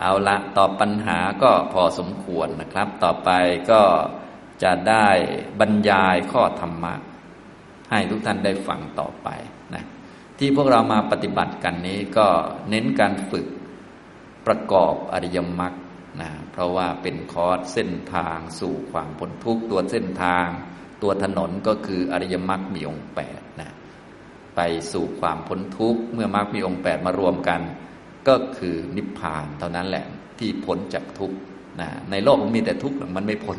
เอาละตอบปัญหาก็พอสมควรนะครับ ต่อไปก็จะได้บรรยายข้อธรรมะ ให้ทุกท่านได้ฟังต่อไปนะที่พวกเรามาปฏิบัติกันนี้ก็เน้นการฝึกประกอบอริยมรรคนะเพราะว่าเป็นคอร์สเส้นทางสู่ความพ้นทุกข์ตัวเส้นทาง ตัวถนนก็คืออริยมรรคมีองค์แปดนะไปสู่ความพ้นทุกข์เมื่อมรรคมีองค์แปดมารวมกัน ก็คือนิพพานเท่านั้นแหละที่พ้นจากทุกข์นะในโลกมันมีแต่ทุกข์มันไม่พ้น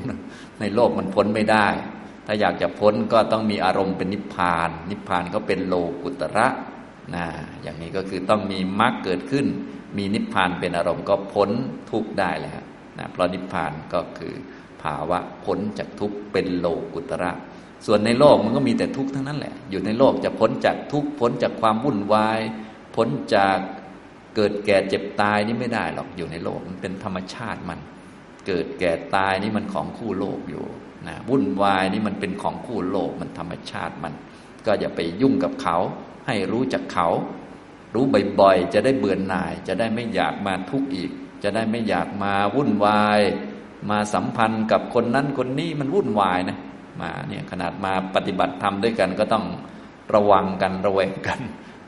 ในโลกมันพ้นไม่ได้ ถ้าอยากจะพ้นก็ต้องมีอารมณ์เป็นนิพพาน นิพพานก็เป็นโลกุตระนะอย่างนี้ก็คือต้องมีมรรคเกิดขึ้น มีนิพพานเป็นอารมณ์ก็พ้นทุกข์ได้แล้วนะเพราะนิพพานก็คือภาวะพ้นจากทุกข์เป็นโลกุตระส่วนในโลกมันก็มีแต่ทุกข์ทั้งนั้นแหละ อยู่ในโลกจะพ้นจากทุกข์พ้นจากความวุ่นวาย พ้นจาก เกิดแก่เจ็บตายนี่ไม่ได้หรอกอยู่ในโลกมันเป็นธรรมชาติมัน เกิดแก่ตายนี่มันของคู่โลกอยู่นะวุ่นวายนี่มันเป็นของคู่โลกมันธรรมชาติมัน ก็อย่าไปยุ่งกับเขา ให้รู้จักเขา รู้บ่อยๆจะได้เบื่อหน่าย จะได้ไม่อยากมาทุกข์อีก จะได้ไม่อยากมาวุ่นวาย มาสัมพันธ์กับคนนั้นคนนี้มันวุ่นวายนะมาเนี่ยขนาดมาปฏิบัติธรรมด้วยกันก็ต้องระวังกันระแวงกัน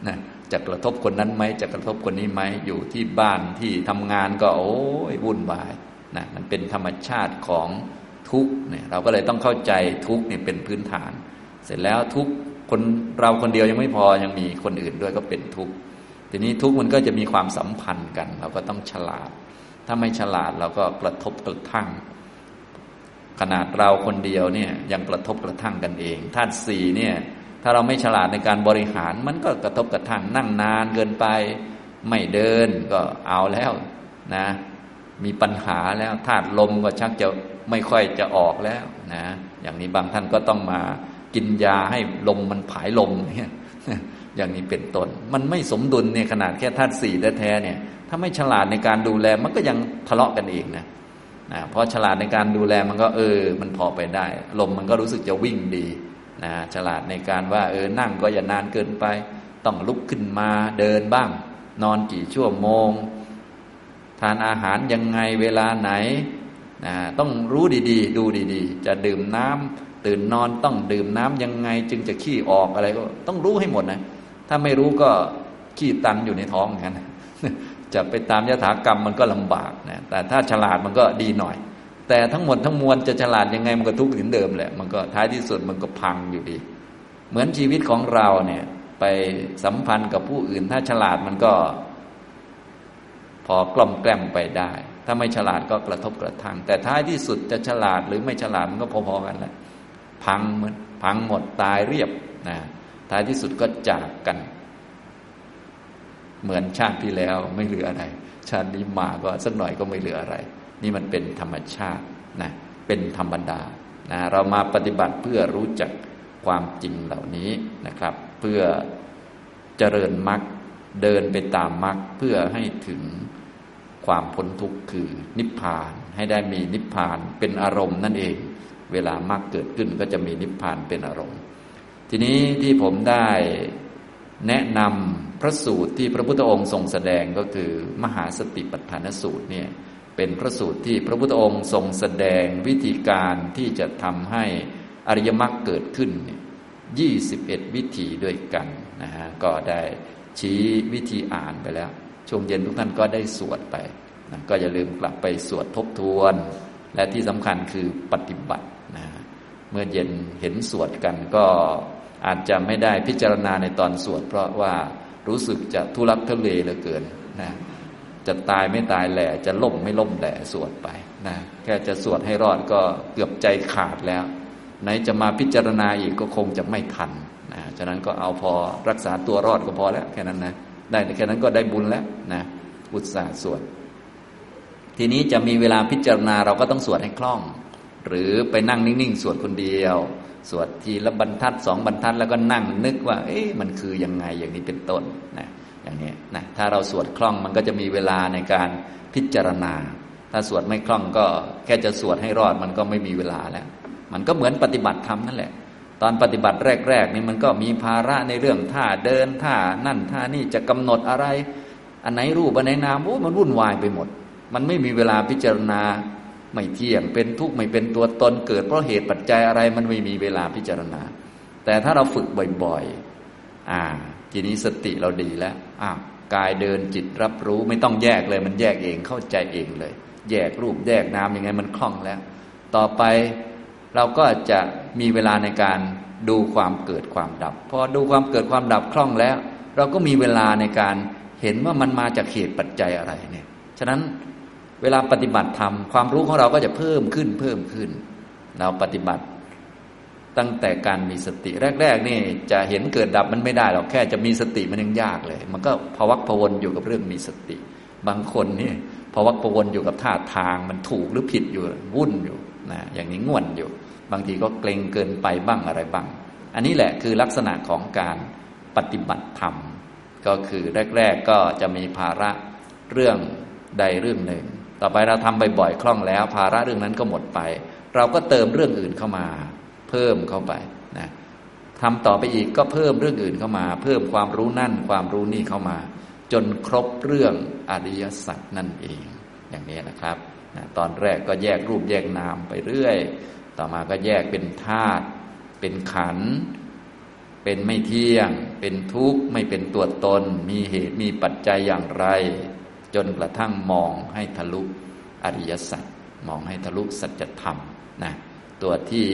นะ จะกระทบคนนั้นไหมจะกระทบคนนี้ไหมอยู่ที่บ้านที่ทำงานก็โอ้ยวุ่นวายนะมันเป็นธรรมชาติของทุกเนี่ยเราก็เลยต้องเข้าใจทุกเนี่ยเป็นพื้นฐาน เสร็จแล้วทุกคนเราคนเดียวยังไม่พอยังมีคนอื่นด้วยก็เป็นทุกทีนี้ทุกมันก็จะมีความสัมพันธ์กัน เราก็ต้องฉลาด ถ้าไม่ฉลาดเราก็กระทบกระทั่ง ขนาดเราคนเดียวเนี่ยยังกระทบกระทั่งกันเองธาตุสี่เนี่ย ถ้าเราไม่ฉลาดในการบริหาร มันก็กระทบกระทั่งนั่งนานเกินไป ไม่เดินก็เอาแล้วนะ มีปัญหาแล้วธาตุลมก็ชักจะไม่ค่อยจะออกแล้วนะอย่างนี้บางท่านก็ต้องมากินยาให้ลมมันผายลมเนี่ยอย่างนี้เป็นต้น มันไม่สมดุลเนี่ยขนาดแค่ธาตุสี่แท้ๆเนี่ย ถ้าไม่ฉลาดในการดูแลมันก็ยังทะเลาะกันเองนะนะเพราะฉลาดในการดูแลมันก็เออ มันพอไปได้ ลมมันก็รู้สึกจะวิ่งดี นะฉลาดในการว่าเออนั่งก็อย่านานเกินไป ต้องลุกขึ้นมาเดินบ้าง นอนกี่ชั่วโมง ทานอาหารยังไงเวลาไหนนะต้องรู้ดีๆ ดูดีๆ จะดื่มน้ำตื่นนอนต้องดื่มน้ำยังไง จึงจะขี้ออกอะไรก็ต้องรู้ให้หมดนะ ถ้าไม่รู้ก็ขี้ตันอยู่ในท้องอย่างนั้นจะไปตามยถากรรมมันก็ลำบากนะแต่ถ้าฉลาดมันก็ดีหน่อย แต่ทั้งหมดทั้งมวลจะฉลาดยังไงมันก็ทุกข์เหมือนเดิมแหละมันก็ท้ายที่สุดมันก็พังอยู่ดี เหมือนชีวิตของเราเนี่ย ไปสัมพันธ์กับผู้อื่น ถ้าฉลาดมันก็ พอกล่อมแกล้มไปได้ ถ้าไม่ฉลาดก็กระทบกระทั่งแต่ท้ายที่สุดจะฉลาดหรือไม่ฉลาดมันก็พอๆกันแหละพังเหมือนพังหมดตายเรียบนะท้ายที่สุดก็จากกัน เหมือนชาติที่แล้วไม่เหลืออะไร ชาตินี้มาก็สักหน่อยก็ไม่เหลืออะไร นี่มันเป็นธรรมชาตินะเป็นธรรมดานะเรามาปฏิบัติเพื่อรู้จักความจริงเหล่านี้นะครับ เพื่อเจริญมรรคเดินไปตามมรรคเพื่อให้ถึงความพ้นทุกข์คือนิพพานให้ได้มีนิพพานเป็นอารมณ์นั่นเอง เวลามรรคเกิดขึ้นก็จะมีนิพพานเป็นอารมณ์ ทีนี้ที่ผมได้แนะนำพระสูตรที่พระพุทธองค์ทรงแสดงก็คือมหาสติปัฏฐานสูตรเนี่ย เป็นพระสูตรที่พระพุทธองค์ทรงแสดงวิธีการที่จะทำให้อริยมรรคเกิดขึ้นยี่สิบเอ็ดวิธีด้วยกันนะฮะก็ได้ชี้วิธีอ่านไปแล้ว ช่วงเย็นทุกท่านก็ได้สวดไปนะก็อย่าลืมกลับไปสวดทบทวน และที่สำคัญคือปฏิบัตินะเมื่อเย็นเห็นสวดกันก็อาจจะไม่ได้พิจารณาในตอนสวด เพราะว่ารู้สึกจะทุรักทุเลเหลือเกินนะ จะตายไม่ตายแหล่จะล่มไม่ล่มแหล่สวดไปนะแค่จะสวดให้รอดก็เกือบใจขาดแล้ว ไหนจะมาพิจารณาอีกก็คงจะไม่ทันนะฉะนั้นก็เอาพอรักษาตัวรอดก็พอแล้วแค่นั้นนะได้แค่นั้นก็ได้บุญแล้วนะอุตส่าห์สวดทีนี้จะมีเวลาพิจารณาเราก็ต้องสวดให้คล่อง หรือไปนั่งนิ่งๆ สวดคนเดียว สวดทีละบรรทัดสองบรรทัดแล้วก็นั่งนึกว่า เอ๊ะมันคือยังไงอย่างนี้เป็นต้นนะ อย่างนี้นะถ้าเราสวดคล่องมันก็จะมีเวลาในการพิจารณา ถ้าสวดไม่คล่องก็แค่จะสวดให้รอดมันก็ไม่มีเวลาแล้ว มันก็เหมือนปฏิบัติธรรมนั่นแหละ ตอนปฏิบัติแรกๆนี่มันก็มีภาระในเรื่องท่าเดินท่านั่นท่านี่จะกำหนดอะไร อันไหนรูปอันไหนนามโอ้มันวุ่นวายไปหมด มันไม่มีเวลาพิจารณาไม่เที่ยงเป็นทุกข์ไม่เป็นตัวตนเกิดเพราะเหตุปัจจัยอะไรมันไม่มีเวลาพิจารณา แต่ถ้าเราฝึกบ่อยๆอ่า ทีนี้สติเราดีแล้วอ้าวกายเดินจิตรับรู้ไม่ต้องแยกเลย มันแยกเองเข้าใจเองเลย แยกรูปแยกนามยังไงมันคล่องแล้ว ต่อไปเราก็จะมีเวลาในการดูความเกิดความดับ พอดูความเกิดความดับคล่องแล้ว เราก็มีเวลาในการเห็นว่ามันมาจากเหตุปัจจัยอะไรเนี่ย ฉะนั้นเวลาปฏิบัติธรรมความรู้ของเราก็จะเพิ่มขึ้นเพิ่มขึ้น เราปฏิบัติ ตั้งแต่การมีสติแรก ๆ นี่จะเห็นเกิดดับมันไม่ได้หรอกแค่จะมีสติมันยังยากเลย มันก็พวักพวนอยู่กับเรื่องมีสติ บางคนนี่พวักพวนอยู่กับท่าทางมันถูกหรือผิดอยู่วุ่นอยู่นะอย่างนี้ง่วนอยู่ บางทีก็เกรงเกินไปบ้างอะไรบ้าง อันนี้แหละคือลักษณะของการปฏิบัติธรรม ก็คือแรก ๆ ก็จะมีภาระเรื่องใดเรื่องหนึ่ง ต่อไปเราทำบ่อยๆคล่องแล้ว ภาระเรื่องนั้นก็หมดไป เราก็เติมเรื่องอื่นเข้ามา เพิ่มเข้าไปนะทำต่อไปอีกก็เพิ่มเรื่องอื่นเข้ามา เพิ่มความรู้นั่นความรู้นี่เข้ามา จนครบเรื่องอริยสัจนั่นเอง อย่างนี้นะครับนะตอนแรกก็แยกรูปแยกนามไปเรื่อย ต่อมาก็แยกเป็นธาตุเป็นขัน เป็นไม่เที่ยง เป็นทุกข์ไม่เป็นตัวตน มีเหตุมีปัจจัยอย่างไร จนกระทั่งมองให้ทะลุอริยสัจมองให้ทะลุสัจธรรมนะตัวที่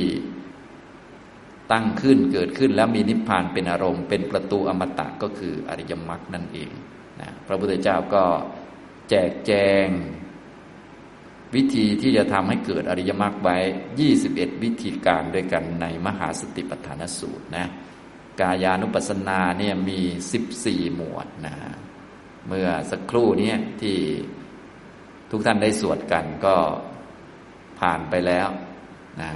ตั้งขึ้นเกิดขึ้นแล้วมีนิพพานเป็นอารมณ์ เป็นประตูอมตะก็คืออริยมรรคนั่นเองนะพระพุทธเจ้าก็แจกแจง วิธีที่จะทำให้เกิดอริยมรรคไว้ 21 วิธีการด้วยกันในมหาสติปัฏฐานสูตรนะกายานุปัสสนาเนี่ยมี 14 หมวดนะเมื่อสักครู่นี้ที่ทุกท่านได้สวดกันก็ผ่านไปแล้วนะ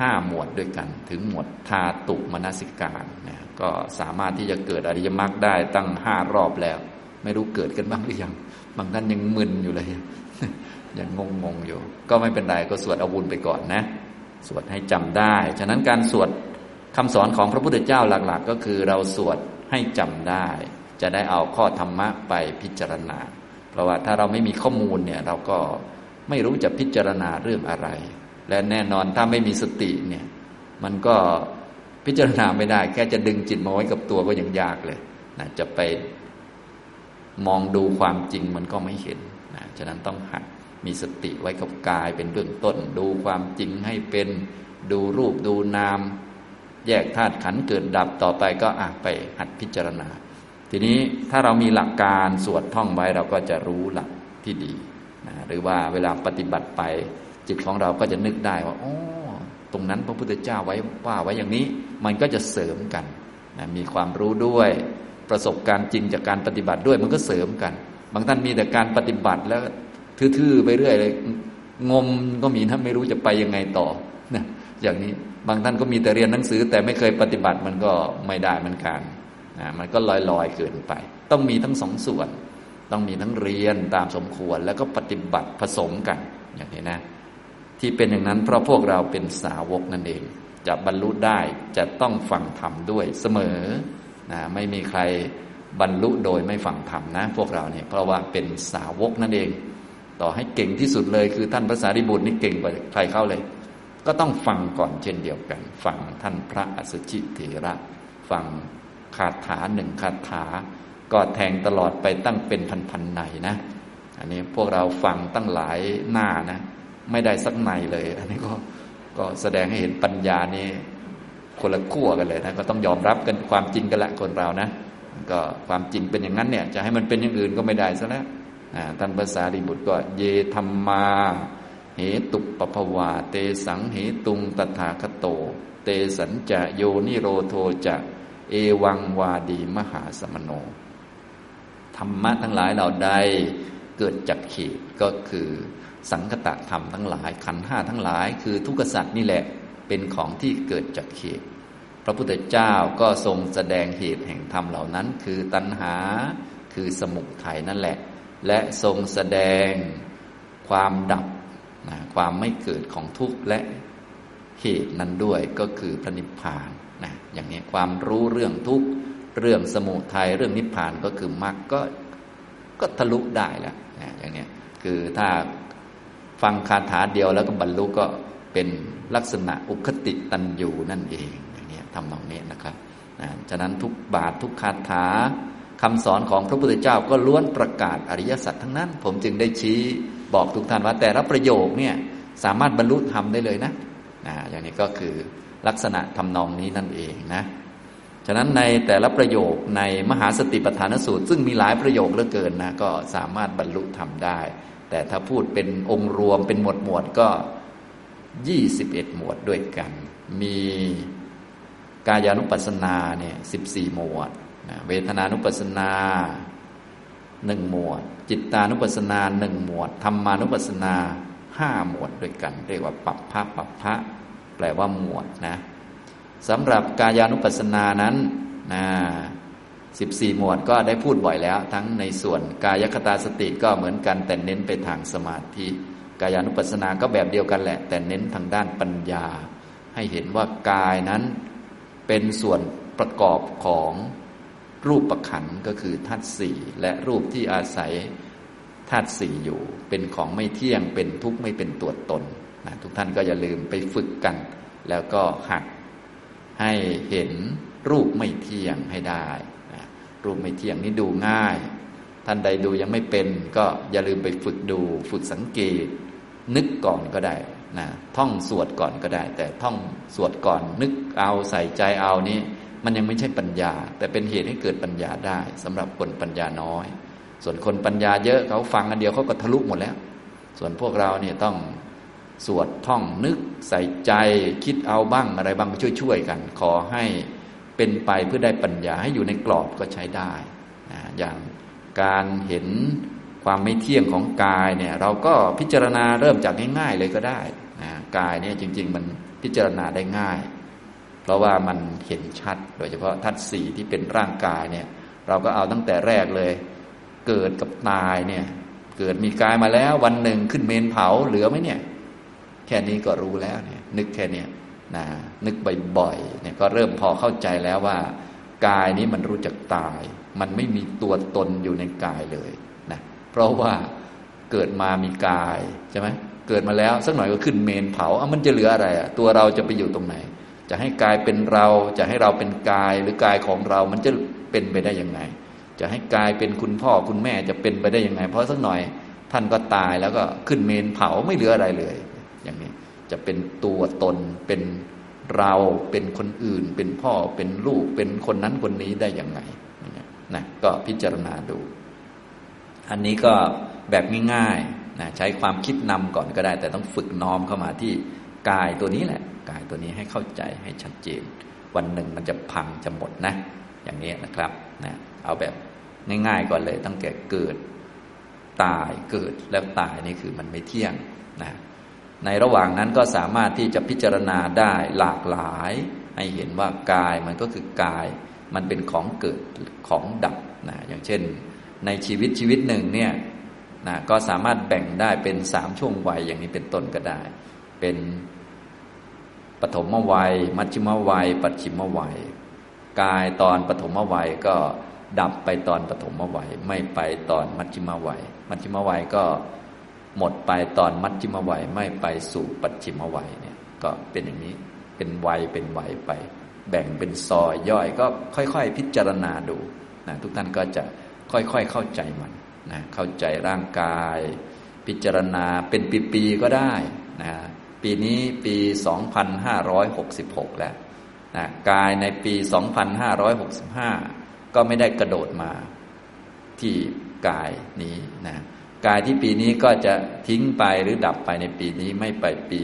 ห้าหมวดด้วยกัน ถึงหมวดทาตุมนสิการนะก็สามารถที่จะเกิดอริยมรรคได้ตั้งห้ารอบแล้ว ไม่รู้เกิดกันบ้างหรือยังบางท่านยังมึนอยู่เลย ยังงงงอยู่ ก็ไม่เป็นไรก็สวดอาวุธไปก่อนนะ สวดให้จำได้ ฉะนั้นการสวดคำสอนของพระพุทธเจ้าหลัก ๆ ก็คือเราสวดให้จำได้ จะได้เอาข้อธรรมะไปพิจารณา เพราะว่าถ้าเราไม่มีข้อมูลเนี่ยเราก็ไม่รู้จะพิจารณาเรื่องอะไร และแน่นอนถ้าไม่มีสติเนี่ย มันก็พิจารณาไม่ได้ แค่จะดึงจิตมาไว้กับตัวก็ยังยากเลยนะจะไปมองดูความจริงมันก็ไม่เห็นนะฉะนั้นต้องหัดมีสติไว้กับกายเป็นเบื้องต้น ดูความจริงให้เป็นดูรูปดูนาม แยกธาตุขันเกิดดับต่อไปก็อะไปหัดพิจารณา ทีนี้ถ้าเรามีหลักการสวดท่องไว้เราก็จะรู้หลักที่ดีนะหรือว่าเวลาปฏิบัติไป จิตของเราก็จะนึกได้ว่าอ๋อตรงนั้นพระพุทธเจ้าไว้ว่าไว้อย่างนี้ มันก็จะเสริมกันนะมีความรู้ด้วย ประสบการณ์จริงจากการปฏิบัติด้วยมันก็เสริมกัน บางท่านมีแต่การปฏิบัติแล้วทื่อๆไปเรื่อยเลยงมก็มีท่านไม่รู้จะไปยังไงต่อนะอย่างนี้บางท่านก็มีแต่เรียนหนังสือ แต่ไม่เคยปฏิบัติมันก็ไม่ได้มันการนะมันก็ลอยๆเกินไป ต้องมีทั้งสองส่วน ต้องมีทั้งเรียนตามสมควร แล้วก็ปฏิบัติผสมกันอย่างนี้นะ ที่เป็นอย่างนั้นเพราะพวกเราเป็นสาวกนั่นเอง จะบรรลุได้จะต้องฟังธรรมด้วยเสมอนะไม่มีใครบรรลุโดยไม่ฟังธรรมนะ พวกเราเนี่ยเพราะว่าเป็นสาวกนั่นเอง ต่อให้เก่งที่สุดเลยคือท่านพระสารีบุตรนี่เก่งกว่าใครเข้าเลย ก็ต้องฟังก่อนเช่นเดียวกัน ฟังท่านพระอสุจิเถระฟังคาถาหนึ่งคาถา ก็แทงตลอดไปตั้งเป็นพันๆในนะ อันนี้พวกเราฟังตั้งหลายหน้านะ ไม่ได้สักในเลย อันนี้ก็ก็แสดงให้เห็นปัญญานี่คนละขั้วกันเลยนะก็ต้องยอมรับกันความจริงกันละคนเรานะก็ความจริงเป็นอย่างนั้นเนี่ย จะให้มันเป็นอย่างอื่นก็ไม่ได้ซะแล้วท่านภาษาดิบุตรก็ เยธรรมา เหตุปภวา เตสังเหตุงตถาคโต เตสัญจะโยนิโรโทจะเอวังวาดีมหาสมโนธรรมะทั้งหลายเหล่าใดเกิดจากขีดก็คือ สังคตะธรรมทั้งหลาย ขันห้าทั้งหลาย คือทุกขสัตว์นี่แหละเป็นของที่เกิดจากเหตุ พระพุทธเจ้าก็ทรงแสดงเหตุแห่งธรรมเหล่านั้น คือตัณหาคือสมุทัยนั่นแหละ และทรงแสดงความดับนะความไม่เกิดของทุกข์และเหตุนั้นด้วยก็คือพระนิพพานนะอย่างนี้ความรู้เรื่องทุกข์เรื่องสมุทัยเรื่องนิพพานก็คือมรรคก็ก็ทะลุได้แล้วอย่างนี้คือถ้า ฟังคาถาเดียวแล้วก็บรรลุก็เป็นลักษณะอุคติตันยูนั่นเองอย่างนี้ทำนองนี้นะครับนะฉะนั้นทุกบาททุกคาถาคำสอนของพระพุทธเจ้าก็ล้วนประกาศอริยสัจทั้งนั้น ผมจึงได้ชี้บอกทุกท่านว่า แต่ละประโยคเนี่ยสามารถบรรลุธรรมได้เลยนะนะอย่างนี้ก็คือลักษณะทำนองนี้นั่นเองนะฉะนั้นในแต่ละประโยคในมหาสติปัฏฐานสูตร ซึ่งมีหลายประโยคเหลือเกินนะก็สามารถบรรลุธรรมได้ แต่ถ้าพูดเป็นองค์รวมเป็นหมวดหมวดก็ยี่สิบเอ็ดหมวดด้วยกัน มีกายานุปัสสนาเนี่ยสิบสี่หมวดเวทนานุปัสสนาหนึ่งหมวด จิตตานุปัสสนาหนึ่งหมวดธรรมานุปัสสนาห้าหมวดด้วยกัน เรียกว่าปัปพะปัปพะแปลว่าหมวดนะสำหรับกายานุปัสสนานั้นนะ สิบสี่หมวดก็ได้พูดบ่อยแล้ว ทั้งในส่วนกายคตาสติก็เหมือนกันแต่เน้นไปทางสมาธิกายานุปัสสนาก็แบบเดียวกันแหละ แต่เน้นทางด้านปัญญา ให้เห็นว่ากายนั้นเป็นส่วนประกอบของรูปประขันก็คือธาตุสี่และรูปที่อาศัยธาตุสี่อยู่ เป็นของไม่เที่ยงเป็นทุกข์ไม่เป็นตัวตนนะทุกท่านก็อย่าลืมไปฝึกกัน แล้วก็หักให้เห็นรูปไม่เที่ยงให้ได้ รูปไม่เที่ยงนี่ดูง่าย ท่านใดดูยังไม่เป็น ก็อย่าลืมไปฝึกดูฝึกสังเกต นึกก่อนก็ได้นะท่องสวดก่อนก็ได้ แต่ท่องสวดก่อนนึกเอาใส่ใจเอานี้มันยังไม่ใช่ปัญญา แต่เป็นเหตุให้เกิดปัญญาได้สำหรับคนปัญญาน้อย ส่วนคนปัญญาเยอะเขาฟังอันเดียวเขาก็ทะลุหมดแล้ว ส่วนพวกเราเนี่ยต้องสวดท่องนึกใส่ใจคิดเอาบ้างอะไรบ้างช่วยๆกัน ขอให้ เป็นไปเพื่อได้ปัญญาให้อยู่ในกรอบก็ใช้ได้นะอย่างการเห็นความไม่เที่ยงของกายเนี่ยเราก็พิจารณาเริ่มจากง่ายๆเลยก็ได้นะกายเนี่ยจริง ๆ มันพิจารณาได้ง่าย เพราะว่ามันเห็นชัด โดยเฉพาะทัศสีที่เป็นร่างกายเนี่ยเราก็เอาตั้งแต่แรกเลย เกิดกับตายเนี่ยเกิดมีกายมาแล้ววันหนึ่งขึ้นเมนเผาเหลือไหมเนี่ยแค่นี้ก็รู้แล้วเนี่ยนึกแค่นี้ นะนึกบ่อยๆเนี่ยก็เริ่มพอเข้าใจแล้วว่า กายนี้มันรู้จักตาย มันไม่มีตัวตนอยู่ในกายเลยนะเพราะว่าเกิดมามีกายใช่ไหมเกิดมาแล้วสักหน่อยก็ขึ้นเมนเผาอะมันจะเหลืออะไรอะตัวเราจะไปอยู่ตรงไหน จะให้กายเป็นเราจะให้เราเป็นกายหรือกายของเรามันจะเป็นไปได้ยังไง จะให้กายเป็นคุณพ่อคุณแม่จะเป็นไปได้ยังไง เพราะสักหน่อยท่านก็ตายแล้วก็ขึ้นเมนเผาไม่เหลืออะไรเลย จะเป็นตัวตน เป็นเราเป็นคนอื่น เป็นพ่อเป็นลูก เป็นคนนั้นคนนี้ได้อยังไงนะก็พิจารณาดู อันนี้ก็แบบง่ายๆนะใช้ความคิดนำก่อนก็ได้ แต่ต้องฝึกน้อมเข้ามาที่กายตัวนี้แหละ กายตัวนี้ให้เข้าใจให้ชัดเจน วันหนึ่งมันจะพังจะหมดนะ อย่างนี้นะครับนะเอาแบบง่ายๆก่อนเลยตั้งแต่เกิด ตายเกิดแล้วตายนี่คือมันไม่เที่ยงนะ ในระหว่างนั้นก็สามารถที่จะพิจารณาได้หลากหลาย ให้เห็นว่ากายมันก็คือกาย มันเป็นของเกิดของดับนะอย่างเช่น ในชีวิตชีวิตหนึ่งเนี่ยนะก็สามารถแบ่งได้เป็นสามช่วงวัยอย่างนี้เป็นต้นก็ได้ เป็นปฐมวัย มัชฌิมวัย ปัจฉิมวัย กายตอนปฐมวัยก็ดับไปตอนปฐมวัย ไม่ไปตอนมัชฌิมวัย มัชฌิมวัยก็ หมดไปตอนมัชฌิมวัยไม่ไปสู่ปัจฉิมวัยเนี่ย ก็เป็นอย่างนี้เป็นวัยเป็นวัยไป แบ่งเป็นซอยย่อยก็ค่อยๆ พิจารณาดูนะทุกท่านก็จะค่อยๆเข้าใจมันนะเข้าใจร่างกาย พิจารณาเป็นปีๆก็ได้นะปีนี้ปี 2566 แล้วนะกายในปี 2565 ก็ไม่ได้กระโดดมาที่กายนี้นะ กายที่ปีนี้ก็จะทิ้งไปหรือดับไปในปีนี้ไม่ไปปี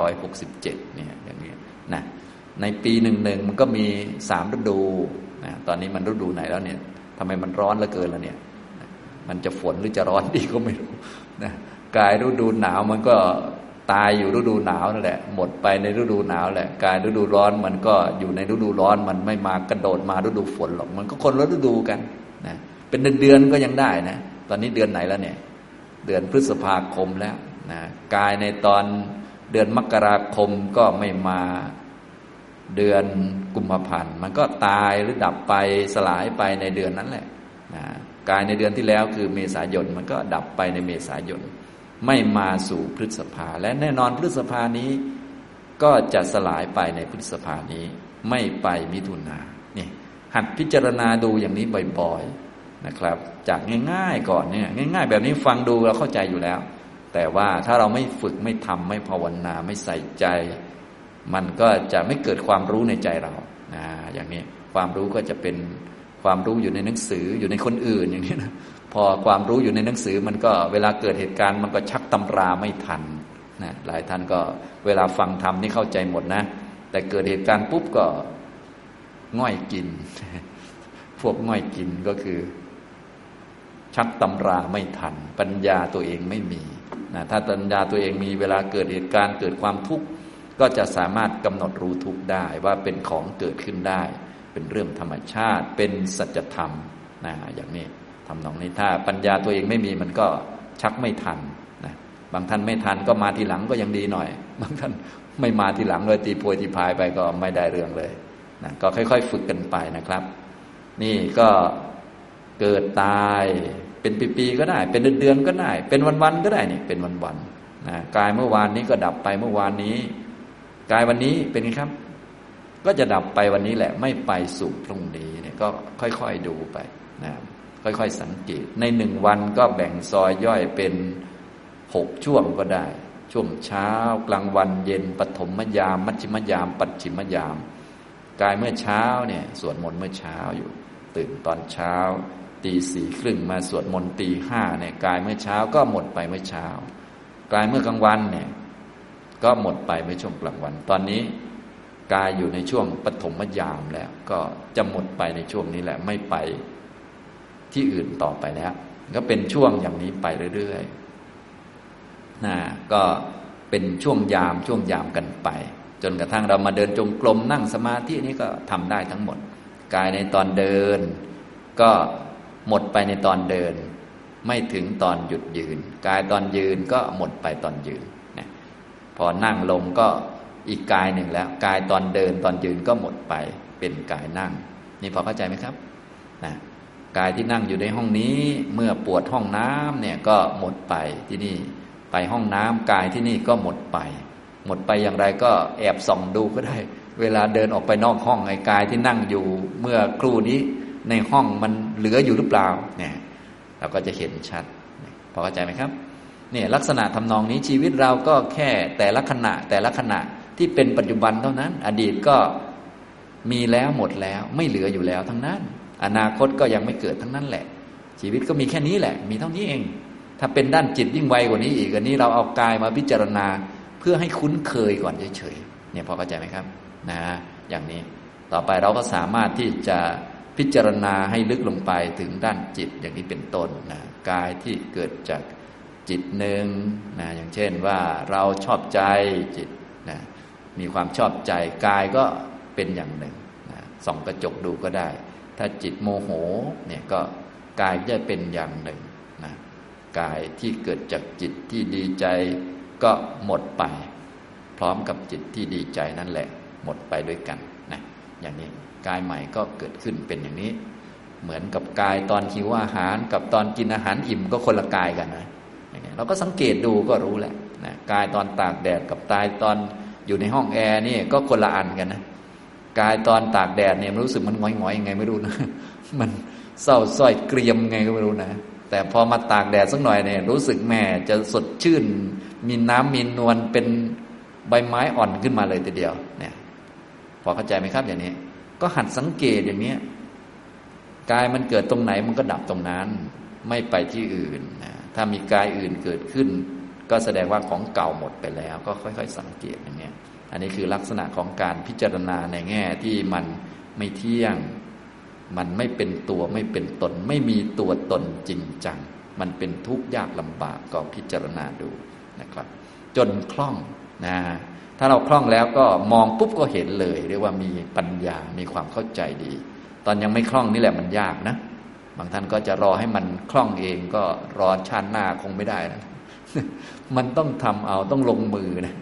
2567เนี่ยอย่างนี้นะในปีหนึ่งหนึ่งมันก็มีสามฤดูนะตอนนี้มันฤดูไหนแล้วเนี่ยทำไมมันร้อนเหลือเกินแล้วเนี่ย มันจะฝนหรือจะร้อนดีก็ไม่รู้นะกายฤดูหนาวมันก็ตายอยู่ฤดูหนาวนั่นแหละ หมดไปในฤดูหนาวแหละ กายฤดูร้อนมันก็อยู่ในฤดูร้อนมันไม่มากระโดดมาฤดูฝนหรอก มันก็คนละฤดูกันนะเป็นเดือนก็ยังได้นะ ตอนนี้เดือนไหนแล้วเนี่ย เดือนพฤษภาคมแล้วนะกายในตอนเดือนมกราคมก็ไม่มาเดือนกุมภาพันธ์มันก็ตายหรือดับไปสลายไปในเดือนนั้นแหละนะกายในเดือนที่แล้วคือเมษายนมันก็ดับไปในเมษายน ไม่มาสู่พฤษภา และแน่นอนพฤษภานี้ ก็จะสลายไปในพฤษภานี้ ไม่ไปมิถุนาเนี่ยหัดพิจารณาดูอย่างนี้บ่อยๆ นะครับ จากง่ายๆก่อนเนี่ยง่าย ๆ แบบนี้ฟังดูเราเข้าใจอยู่แล้ว แต่ว่าถ้าเราไม่ฝึกไม่ทำไม่ภาวนาไม่ใส่ใจ มันก็จะไม่เกิดความรู้ในใจเรานะอย่างนี้ความรู้ก็จะเป็นความรู้อยู่ในหนังสืออยู่ในคนอื่นอย่างนี้นะพอความรู้อยู่ในหนังสือมันก็เวลาเกิดเหตุการณ์มันก็ชักตำราไม่ทันนะหลายท่านก็เวลาฟังธรรมนี่เข้าใจหมดนะ แต่เกิดเหตุการณ์ปุ๊บก็ง่อยกิน พวกง่อยกินก็คือ ชักตำราไม่ทัน ปัญญาตัวเองไม่มีนะถ้าปัญญาตัวเองมีเวลาเกิดเหตุการณ์เกิดความทุกข์ก็จะสามารถกำหนดรู้ทุกข์ได้ว่าเป็นของเกิดขึ้นได้ เป็นเรื่องธรรมชาติ เป็นสัจธรรมนะอย่างนี้ทำนองนี้ถ้าปัญญาตัวเองไม่มีมันก็ชักไม่ทันนะบางท่านไม่ทันก็มาทีหลังก็ยังดีหน่อย บางท่านไม่มาทีหลังเลยตีโพยตีพายไปก็ไม่ได้เรื่องเลยนะก็ค่อย ๆ ฝึกกันไปนะครับ นี่ก็เกิดตาย เป็นปีๆก็ได้ เป็นเดือนๆก็ได้ เป็นวันๆก็ได้นี่เป็นวันๆนะกายเมื่อวานนี้ก็ดับไปเมื่อวานนี้กายวันนี้เป็นไงครับ ก็จะดับไปวันนี้แหละ ไม่ไปสู่พรุ่งนี้เนี่ยก็ค่อยๆดูไปนะค่อยๆสังเกต ในหนึ่งวันก็แบ่งซอยย่อยเป็นหกช่วงก็ได้ ช่วงเช้ากลางวันเย็นปฐมยาม มัชฌิมยาม ปัจฉิมยามกายเมื่อเช้าเนี่ยสวดมนต์เมื่อเช้าอยู่ ตื่นตอนเช้า ตีสี่ครึ่งมาสวดมนต์ตีห้าเนี่ยกายเมื่อเช้าก็หมดไปเมื่อเช้ากายเมื่อกลางวันเนี่ยก็หมดไปในช่วงกลางวัน ตอนนี้กายอยู่ในช่วงปฐมยามแล้ว ก็จะหมดไปในช่วงนี้แหละไม่ไปที่อื่นต่อไปแล้ว ก็เป็นช่วงอย่างนี้ไปเรื่อยๆนะก็เป็นช่วงยามช่วงยามกันไป จนกระทั่งเรามาเดินจงกรมนั่งสมาธินี้ก็ทำได้ทั้งหมด กายในตอนเดิน ก็ หมดไปในตอนเดิน ไม่ถึงตอนหยุดยืน กายตอนยืนก็หมดไปตอนยืนพอนั่งลงก็อีกกายหนึ่งแล้ว กายตอนเดินตอนยืนก็หมดไปเป็นกายนั่ง นี่พอเข้าใจไหมครับนะกายที่นั่งอยู่ในห้องนี้เมื่อปวดห้องน้ำเนี่ยก็หมดไปที่นี่ ไปห้องน้ำกายที่นี่ก็หมดไป หมดไปอย่างไรก็แอบส่องดูก็ได้ เวลาเดินออกไปนอกห้องไอ้กายที่นั่งอยู่เมื่อครู่นี้ ในห้องมันเหลืออยู่หรือเปล่าเนี่ยเราก็จะเห็นชัดพอเข้าใจไหมครับเนี่ยลักษณะทำนองนี้ชีวิตเราก็แค่แต่ละขณะแต่ละขณะที่เป็นปัจจุบันเท่านั้น อดีตก็มีแล้วหมดแล้วไม่เหลืออยู่แล้วทั้งนั้น อนาคตก็ยังไม่เกิดทั้งนั้นแหละ ชีวิตก็มีแค่นี้แหละ มีเท่านี้เอง ถ้าเป็นด้านจิตยิ่งไวกว่านี้อีกอันนี้เราเอากายมาพิจารณาเพื่อให้คุ้นเคยก่อนเฉยๆเนี่ยพอเข้าใจไหมครับนะอย่างนี้ต่อไปเราก็สามารถที่จะ พิจารณาให้ลึกลงไปถึงด้านจิตอย่างนี้เป็นต้นนะกายที่เกิดจากจิตหนึ่งนะอย่างเช่นว่าเราชอบใจจิตนะมีความชอบใจกายก็เป็นอย่างหนึ่งนะส่องกระจกดูก็ได้ ถ้าจิตโมโหเนี่ยก็กายจะเป็นอย่างหนึ่งนะกายที่เกิดจากจิตที่ดีใจก็หมดไป พร้อมกับจิตที่ดีใจนั่นแหละ หมดไปด้วยกันนะอย่างนี้ กายใหม่ก็เกิดขึ้นเป็นอย่างนี้ เหมือนกับกายตอนหิวอาหาร กับตอนกินอาหารอิ่มก็คนละกายกันนะเราก็สังเกตดูก็รู้แหละนะกายตอนตากแดดกับตายตอนอยู่ในห้องแอร์นี่ก็คนละอันกันนะกายตอนตากแดดเนี่ยมันรู้สึกมันงอยๆยังไงไม่รู้นะมันเศร้าส้อยเกรียมไงก็ไม่รู้นะแต่พอมาตากแดดสักหน่อยเนี่ยรู้สึกแม่จะสดชื่น มีน้ำมีนวลเป็นใบไม้อ่อนขึ้นมาเลยทีเดียวเนี่ยพอเข้าใจไหมครับอย่างนี้ ก็หัดสังเกตอย่างนี้กายมันเกิดตรงไหนมันก็ดับตรงนั้น ไม่ไปที่อื่นนะถ้ามีกายอื่นเกิดขึ้น ก็แสดงว่าของเก่าหมดไปแล้ว ก็ค่อย ๆ สังเกตอย่างเนี้ยอันนี้คือลักษณะของการพิจารณาในแง่ที่มันไม่เที่ยง มันไม่เป็นตัวไม่เป็นตน ไม่มีตัวตนจริงจัง มันเป็นทุกข์ยากลำบากก็พิจารณาดูนะครับ จนคล่องนะ ถ้าเราคล่องแล้วก็มองปุ๊บก็เห็นเลย เรียกว่ามีปัญญา มีความเข้าใจดี ตอนยังไม่คล่องนี่แหละมันยากนะ บางท่านก็จะรอให้มันคล่องเองก็รอชาติหน้าคงไม่ได้นะ มันต้องทำเอาต้องลงมือนะ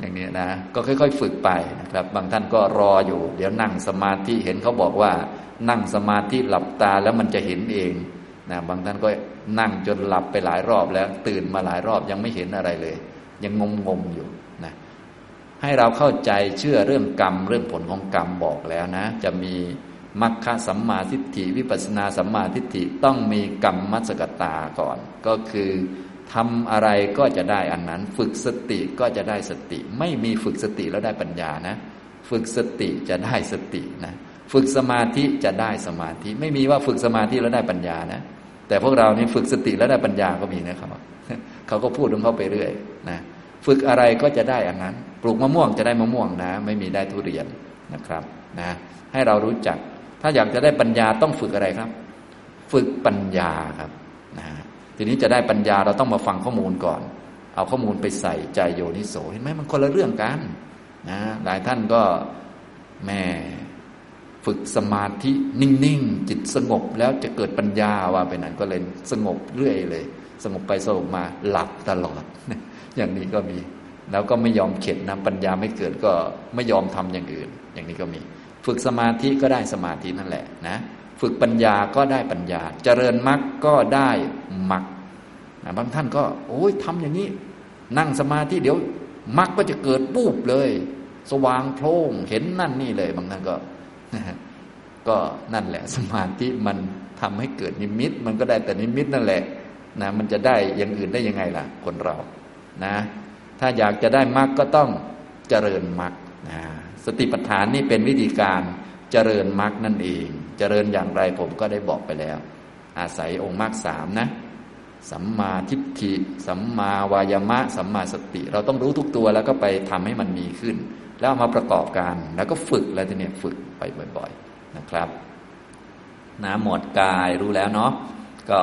อย่างนี้นะ ก็ค่อย ๆ ฝึกไปนะครับ บางท่านก็รออยู่ เดี๋ยวนั่งสมาธิ เห็นเขาบอกว่า นั่งสมาธิหลับตาแล้วมันจะเห็นเองนะ บางท่านก็นั่งจนหลับไปหลายรอบแล้ว ตื่นมาหลายรอบยังไม่เห็นอะไรเลย ยังงงงอยู่ ให้เราเข้าใจเชื่อเรื่องกรรม เรื่องผลของกรรมบอกแล้วนะ จะมีมัคคะสัมมาทิฏฐิวิปัสสนาสัมมาทิฏฐิต้องมีกรรมมัสกตาก่อน ก็คือทำอะไรก็จะได้อันนั้น ฝึกสติก็จะได้สติ ไม่มีฝึกสติแล้วได้ปัญญานะ ฝึกสติจะได้สตินะฝึกสมาธิจะได้สมาธิ ไม่มีว่าฝึกสมาธิแล้วได้ปัญญานะ แต่พวกเรานี่ฝึกสติแล้วได้ปัญญาก็มีนะครับเขาก็พูดของเขาไปเรื่อยนะฝึกอะไรก็จะได้อันนั้น ปลูกมะม่วงจะได้มะม่วงนะ ไม่มีได้ทุเรียนนะครับนะให้เรารู้จัก ถ้าอยากจะได้ปัญญาต้องฝึกอะไรครับ ฝึกปัญญาครับนะทีนี้จะได้ปัญญาเราต้องมาฟังข้อมูลก่อน เอาข้อมูลไปใส่ใจโยนิโสเห็นไหมมันคนละเรื่องกันนะหลายท่านก็แม่ฝึกสมาธินิ่งๆจิตสงบแล้วจะเกิดปัญญาว่าเป็นนั้นก็เลยสงบเรื่อยเลย สงบไปสงบมาหลับตลอด อย่างนี้ก็มี แล้วก็ไม่ยอมเข็ดนะปัญญาไม่เกิดก็ไม่ยอมทำอย่างอื่น อย่างนี้ก็มี ฝึกสมาธิก็ได้สมาธินั่นแหละนะ ฝึกปัญญาก็ได้ปัญญา เจริญมรรคก็ได้มรรคบางท่านก็ โอ้ยทำอย่างนี้ นั่งสมาธิเดี๋ยวมรรคก็จะเกิดปูบเลย สว่างโพร่งเห็นนั่นนี่เลย บางท่านก็ก็นั่นแหละ สมาธิมันทำให้เกิดนิมิต มันก็ได้แต่นิมิตนั่นแหละนะมันจะได้อย่างอื่นได้ยังไงล่ะ คนเรานะ ถ้าอยากจะได้มรรคก็ต้องเจริญมรรคนะสติปัฏฐานนี่เป็นวิธีการเจริญมรรคนั่นเอง เจริญอย่างไรผมก็ได้บอกไปแล้ว อาศัยองค์มรรคสามนะสัมมาทิฏฐิ สัมมาวายามะ สัมมาสติ เราต้องรู้ทุกตัวแล้วก็ไปทำให้มันมีขึ้น แล้วมาประกอบกันแล้วก็ฝึกแล้วทีนี้ฝึกไปบ่อย ๆนะครับนะหมวดกายรู้แล้วเนาะก็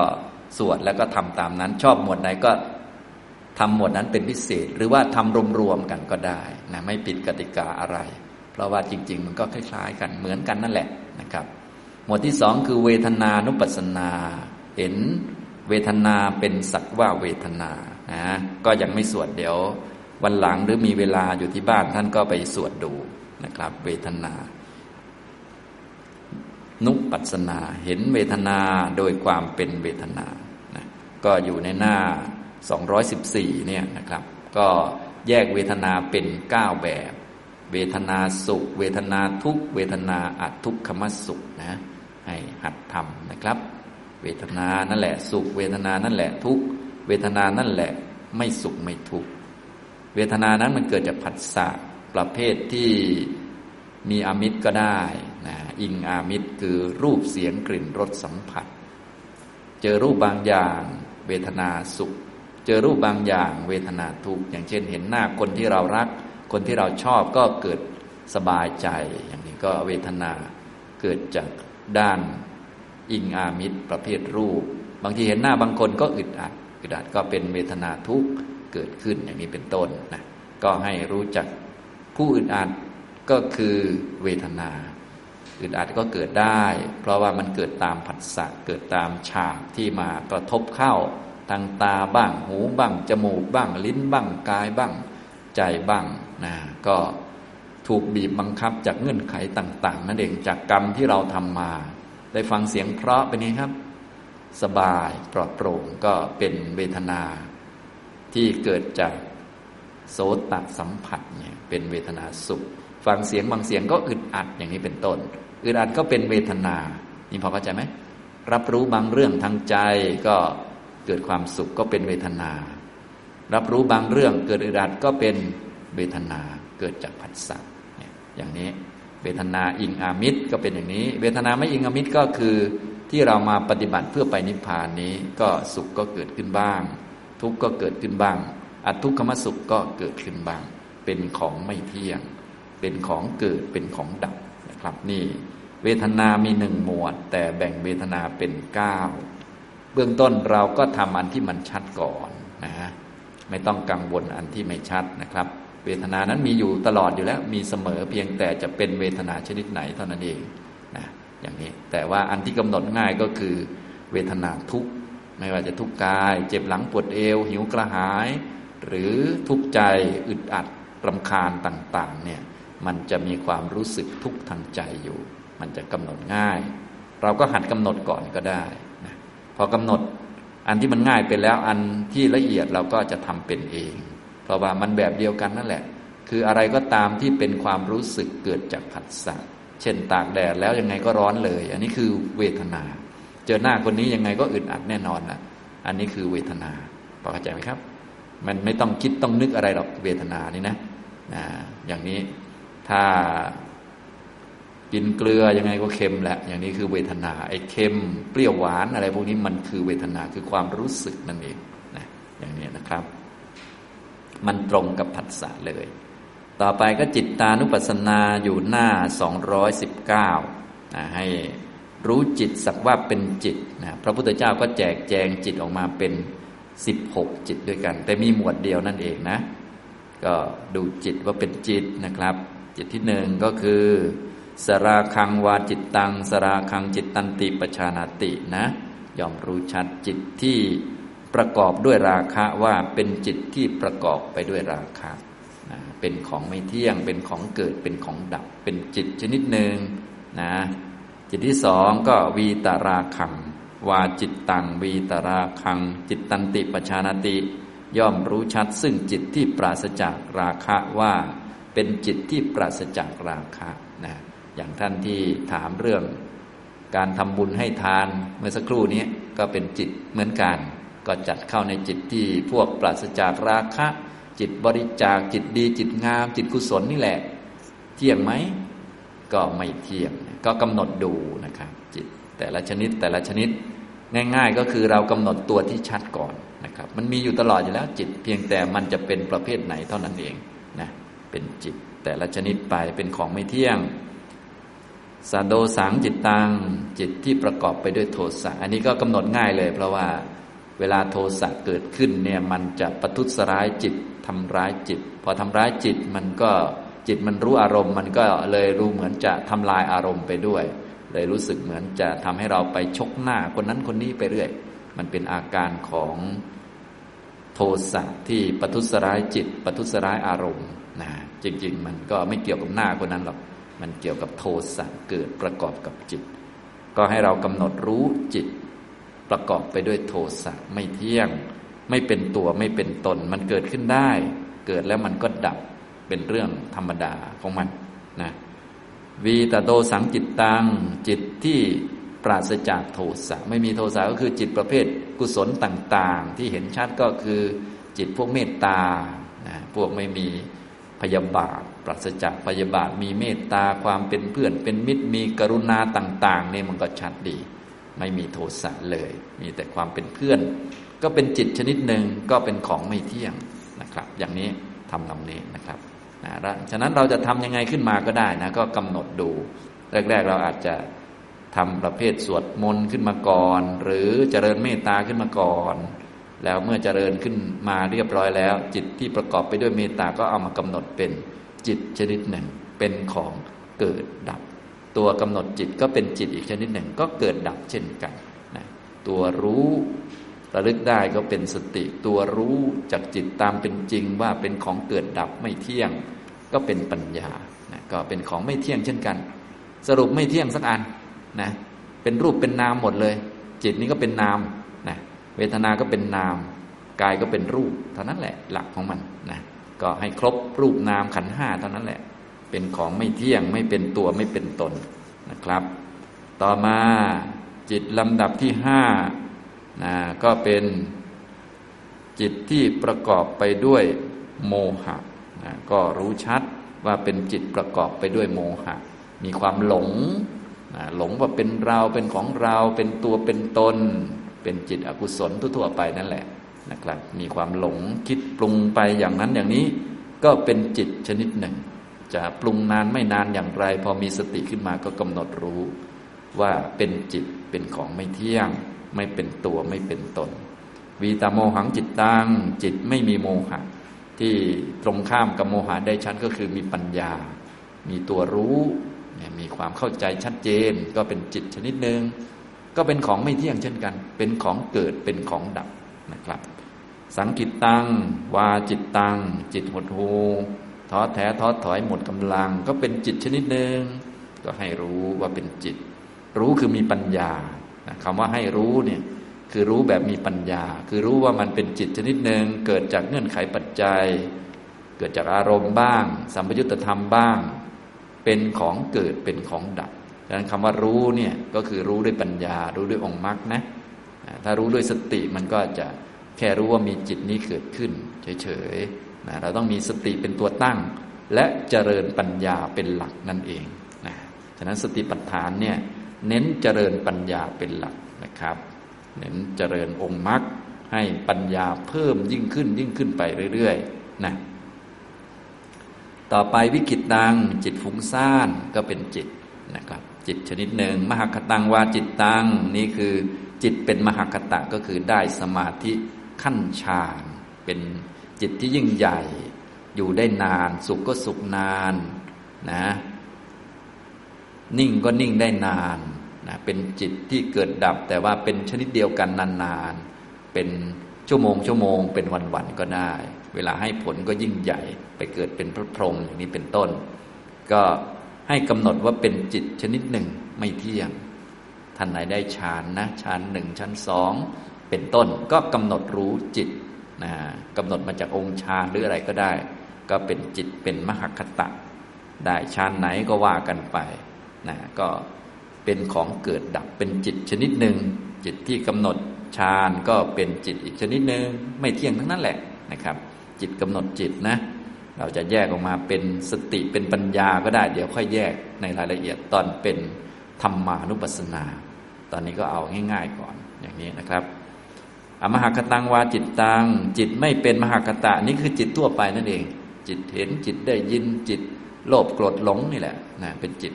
สวดแล้วก็ทำตามนั้น ชอบหมวดไหนก็ ทำหมวดนั้นเป็นพิเศษ หรือว่าทำรวมๆกันก็ได้นะไม่ปิดกติกาอะไร เพราะว่าจริง ๆ มันก็คล้าย ๆ กันเหมือนกันนั่นแหละนะครับ หมวดที่สองคือเวทนานุปัสสนา เห็นเวทนาเป็นสักว่าเวทนานะก็ยังไม่สวดเดี๋ยววันหลังหรือมีเวลาอยู่ที่บ้านท่านก็ไปสวดดูนะครับ เวทนา นุปัสสนา เห็นเวทนาโดยความเป็นเวทนานะก็อยู่ในหน้า 214เนี่ยนะครับ ก็แยกเวทนาเป็น 9 แบบ เวทนาสุข เวทนาทุกเวทนาอัทุกขมสุขนะให้หัดทำนะครับ เวทนานั่นแหละสุข เวทนานั่นแหละทุกเวทนานั่นแหละไม่สุขไม่ทุกเวทนานั้นมันเกิดจากผัสสะประเภทที่มีอามิตรก็ได้นะอิงอามิตรคือรูปเสียงกลิ่นรสสัมผัส เจอรูปบางอย่าง เวทนาสุข เจอรูปบางอย่างเวทนาทุกข์อย่างเช่น เห็นหน้าคนที่เรารัก คนที่เราชอบก็เกิดสบายใจ อย่างนี้ก็เวทนาเกิดจากด้านอิงอามิตรประเภทรูป บางทีเห็นหน้าบางคนก็อึดอัดอึดอัดก็เป็นเวทนาทุกข์เกิดขึ้นอย่างนี้เป็นต้นนะก็ให้รู้จักผู้อึดอัดก็คือเวทนาอึดอัดก็เกิดได้ เพราะว่ามันเกิดตามผัสสะเกิดตามฉากที่มากระทบเข้า ทางตาบ้าง หูบ้าง จมูกบ้าง ลิ้นบ้าง กายบ้าง ใจบ้างนะก็ถูกบีบบังคับจากเงื่อนไขต่าง ๆ นั่นเองจากกรรมที่เราทำมา ได้ฟังเสียงเพราะเป็นไงครับ สบายปลอดโปร่งก็เป็นเวทนาที่เกิดจากโสตสัมผัสเนี่ยเป็นเวทนาสุข ฟังเสียงบางเสียงก็อึดอัดอย่างนี้เป็นต้น อึดอัดก็เป็นเวทนา นี่พอเข้าใจไหมรับรู้บางเรื่องทางใจก็ เกิดความสุขก็เป็นเวทนา รับรู้บางเรื่องเกิดอึดอัดก็เป็นเวทนาเกิดจากผัสสะอย่างนี้เวทนาอิงอามิตรก็เป็นอย่างนี้ เวทนาไม่อิงอามิตรก็คือที่เรามาปฏิบัติเพื่อไปนิพพานนี้ ก็สุขก็เกิดขึ้นบ้าง ทุกข์ก็เกิดขึ้นบ้าง อัทุกขมสุขก็เกิดขึ้นบ้าง เป็นของไม่เที่ยง เป็นของเกิดเป็นของดับนะครับนี่ เวทนามีหนึ่งหมวด แต่แบ่งเวทนาเป็นเก้า เบื้องต้นเราก็ทำอันที่มันชัดก่อนนะฮะไม่ต้องกังวลอันที่ไม่ชัดนะครับ เวทนานั้นมีอยู่ตลอดอยู่แล้ว มีเสมอเพียงแต่จะเป็นเวทนาชนิดไหนเท่านั้นเองนะอย่างนี้แต่ว่าอันที่กำหนดง่ายก็คือ เวทนาทุกไม่ว่าจะทุกกาย เจ็บหลังปวดเอว หิวกระหาย หรือทุกข์ใจอึดอัดรำคาญต่างๆเนี่ยมันจะมีความรู้สึกทุกข์ทางใจอยู่ มันจะกำหนดง่าย เราก็หัดกำหนดก่อนก็ได้ พอกำหนดอันที่มันง่ายไปแล้วอันที่ละเอียดเราก็จะทำเป็นเอง เพราะว่ามันแบบเดียวกันนั่นแหละ คืออะไรก็ตามที่เป็นความรู้สึกเกิดจากผัสสะเช่นตากแดดแล้วยังไงก็ร้อนเลย อันนี้คือเวทนา เจอหน้าคนนี้ยังไงก็อึดอัดแน่นอนนะอันนี้คือเวทนาพอเข้าใจไหมครับ มันไม่ต้องคิดต้องนึกอะไรหรอกเวทนานี่นะนะอย่างนี้ถ้า กินเกลือยังไงก็เค็มแหละอย่างนี้คือเวทนาไอ้เค็มเปรี้ยวหวานอะไรพวกนี้มันคือเวทนาคือความรู้สึกนั่นเองนะอย่างนี้นะครับ มันตรงกับผัสสะเลย ต่อไปก็จิตตานุปัสสนาอยู่หน้า 219นะให้รู้จิตสักว่าเป็นจิตนะพระพุทธเจ้าก็แจกแจงจิตออกมาเป็น 16 จิตด้วยกัน แต่มีหมวดเดียวนั่นเองนะ ก็ดูจิตว่าเป็นจิตนะครับ จิตที่หนึ่งก็คือ สราคังวาจิตตัง สราคังจิตตันติปชานาตินะยอมรู้ชัดจิตที่ประกอบด้วยราคะว่าเป็นจิตที่ประกอบไปด้วยราคะนะเป็นของไม่เที่ยง เป็นของเกิดเป็นของดับ เป็นจิตชนิดหนึ่งนะจิตที่สองก็วีตาราคังวาจิตตังวีตาราคัง จิตตันติปชานาติ ย่อมรู้ชัด ซึ่งจิตที่ปราศจากราคะว่า เป็นจิตที่ปราศจากราคะนะ อย่างท่านที่ถามเรื่อง การทำบุญให้ทานเมื่อสักครู่นี้ก็เป็นจิตเหมือนกัน ก็จัดเข้าในจิตที่พวกปราศจากราคะ จิตบริจาคจิตดี จิตงาม จิตกุศลนี่แหละ เที่ยงไหมก็ไม่เที่ยง ก็กำหนดดูนะครับ จิตแต่ละชนิดแต่ละชนิดง่าย ๆ ก็คือเรากำหนดตัวที่ชัดก่อนนะครับ มันมีอยู่ตลอดอยู่แล้วจิตเพียงแต่มันจะเป็นประเภทไหนเท่านั้นเองนะเป็นจิตแต่ละชนิดไปเป็นของไม่เที่ยง สาโดสังจิตตังจิตที่ประกอบไปด้วยโทสะอันนี้ก็กำหนดง่ายเลย เพราะว่าเวลาโทสะเกิดขึ้นเนี่ยมันจะประทุษร้ายจิตทำร้ายจิต พอทำร้ายจิตมันก็จิตมันรู้อารมณ์ มันก็เลยรู้เหมือนจะทำลายอารมณ์ไปด้วย เลยรู้สึกเหมือนจะทำให้เราไปชกหน้าคนนั้นคนนี้ไปเรื่อย มันเป็นอาการของโทสะที่ประทุษร้ายจิตประทุษร้ายอารมณ์นะจริง ๆ มันก็ไม่เกี่ยวกับหน้าคนนั้นหรอก มันเกี่ยวกับโทสะเกิดประกอบกับจิต ก็ให้เรากำหนดรู้จิต ประกอบไปด้วยโทสะไม่เที่ยง ไม่เป็นตัวไม่เป็นตน มันเกิดขึ้นได้ เกิดแล้วมันก็ดับเป็นเรื่องธรรมดาของมันนะวีตโตสังจิตตังจิตที่ปราศจากโทสะไม่มีโทสะก็คือจิตประเภทกุศลต่างๆ ที่เห็นชัดก็คือจิตพวกเมตตานะพวกไม่มีพยาบาท ปราศจากพยาบาทมีเมตตาความเป็นเพื่อนเป็นมิตรมีกรุณาต่าง ๆ เนี่ยมันก็ชัดดี ไม่มีโทสะเลย มีแต่ความเป็นเพื่อน ก็เป็นจิตชนิดหนึ่งก็เป็นของไม่เที่ยงนะครับ อย่างนี้ทำนำนี้นะครับนะฉะนั้นเราจะทำยังไงขึ้นมาก็ได้นะก็กำหนดดู แรก ๆ เราอาจจะทำประเภทสวดมนต์ขึ้นมาก่อน หรือเจริญเมตตาขึ้นมาก่อนแล้วเมื่อเจริญขึ้นมาเรียบร้อยแล้ว จิตที่ประกอบไปด้วยเมตตาก็เอามากำหนดเป็น จิตชนิดหนึ่ง เป็นของเกิดดับ ตัวกำหนดจิตก็เป็นจิตอีกชนิดหนึ่ง ก็เกิดดับเช่นกันนะตัวรู้ระลึกได้ก็เป็นสติ ตัวรู้จากจิตตามเป็นจริงว่าเป็นของเกิดดับไม่เที่ยง ก็เป็นปัญญานะก็เป็นของไม่เที่ยงเช่นกัน สรุปไม่เที่ยงสักอันนะเป็นรูปเป็นนามหมดเลย จิตนี้ก็เป็นนามเวทนาก็เป็นนามกายก็เป็นรูปเท่านั้นแหละหลักของมันนะ ก็ให้ครบรูปนามขันห้าเท่านั้นแหละ เป็นของไม่เที่ยงไม่เป็นตัวไม่เป็นตนนะครับ ต่อมาจิตลำดับที่ห้านะก็เป็นจิตที่ประกอบไปด้วยโมหะนะก็รู้ชัดว่าเป็นจิตประกอบไปด้วยโมหะ มีความหลงนะหลงว่าเป็นเราเป็นของเราเป็นตัวเป็นตน เป็นจิตอกุศลทั่วๆไปนั่นแหละ นะครับ มีความหลงคิดปรุงไปอย่างนั้นอย่างนี้ก็เป็นจิตชนิดหนึ่ง จะปรุงนานไม่นานอย่างไร พอมีสติขึ้นมาก็กำหนดรู้ ว่าเป็นจิตเป็นของไม่เที่ยง ไม่เป็นตัวไม่เป็นตนวีตาโมหังจิตตังจิตไม่มีโมหะ ที่ตรงข้ามกับโมหะได้ชัดก็คือมีปัญญา มีตัวรู้มีความเข้าใจชัดเจน ก็เป็นจิตชนิดหนึ่งก็เป็นของไม่เที่ยงเช่นกัน เป็นของเกิดเป็นของดับนะครับ สังกิตตัง วาจิตตัง จิตหดหูท้อแท้ท้อถอยหมดกำลัง ก็เป็นจิตชนิดหนึ่งก็ให้รู้ว่าเป็นจิต รู้คือมีปัญญาคำว่าให้รู้เนี่ยคือรู้แบบมีปัญญา คือรู้ว่ามันเป็นจิตชนิดหนึ่งเกิดจากเงื่อนไขปัจจัย เกิดจากอารมณ์บ้าง สัมปยุตธรรมบ้าง เป็นของเกิดเป็นของดับดังนั้นคำว่ารู้เนี่ยก็คือรู้ด้วยปัญญา รู้ด้วยองค์มรรคนะถ้ารู้ด้วยสติมันก็จะ แค่รู้ว่ามีจิตนี้เกิดขึ้นเฉยๆนะเราต้องมีสติเป็นตัวตั้ง และเจริญปัญญาเป็นหลักนั่นเองนะฉะนั้นสติปัฏฐานเนี่ยเน้นเจริญปัญญาเป็นหลักนะครับ เน้นเจริญองค์มรรคให้ปัญญาเพิ่มยิ่งขึ้นยิ่งขึ้นไปเรื่อยๆนะต่อไปวิกิตตังจิตฟุ้งซ่านก็เป็นจิตนะครับจิตชนิดหนึ่ง มหคตังวาจิตตัง นี่คือจิตเป็นมหคตะก็คือได้สมาธิ ขั้นฌานเป็นจิตที่ยิ่งใหญ่ อยู่ได้นาน สุขก็สุขนานนะ นิ่งก็นิ่งได้นานนะเป็นจิตที่เกิดดับ แต่ว่าเป็นชนิดเดียวกันนานๆ เป็นชั่วโมงชั่วโมง เป็นวันๆก็ได้ เวลาให้ผลก็ยิ่งใหญ่ ไปเกิดเป็นพระพรหมอย่างนี้เป็นต้น ก็ให้กำหนดว่าเป็นจิตชนิดหนึ่งไม่เที่ยงท่านไหนได้ฌานนะฌานหนึ่งชั้นสอง เป็นต้น ก็กำหนดรู้จิตนะกำหนดมาจากองค์ฌานหรืออะไรก็ได้ ก็เป็นจิตเป็นมหคตะ ได้ฌานไหนก็ว่ากันไปนะก็เป็นของเกิดดับเป็นจิตชนิดหนึ่ง จิตที่กำหนดฌานก็เป็นจิตอีกชนิดหนึ่งไม่เที่ยงทั้งนั้นแหละนะครับ จิตกำหนดจิตนะเราจะแยกออกมาเป็นสติเป็นปัญญาก็ได้ เดี๋ยวค่อยแยกในรายละเอียดตอนเป็นธรรมานุปัสสนา ตอนนี้ก็เอาง่ายๆก่อนอย่างนี้นะครับ อมหคตังวาจิตตังจิตไม่เป็นมหคตะนี่คือจิตทั่วไปนั่นเอง จิตเห็นจิตได้ยินจิต โลภโกรธหลงนี่แหละนะเป็นจิต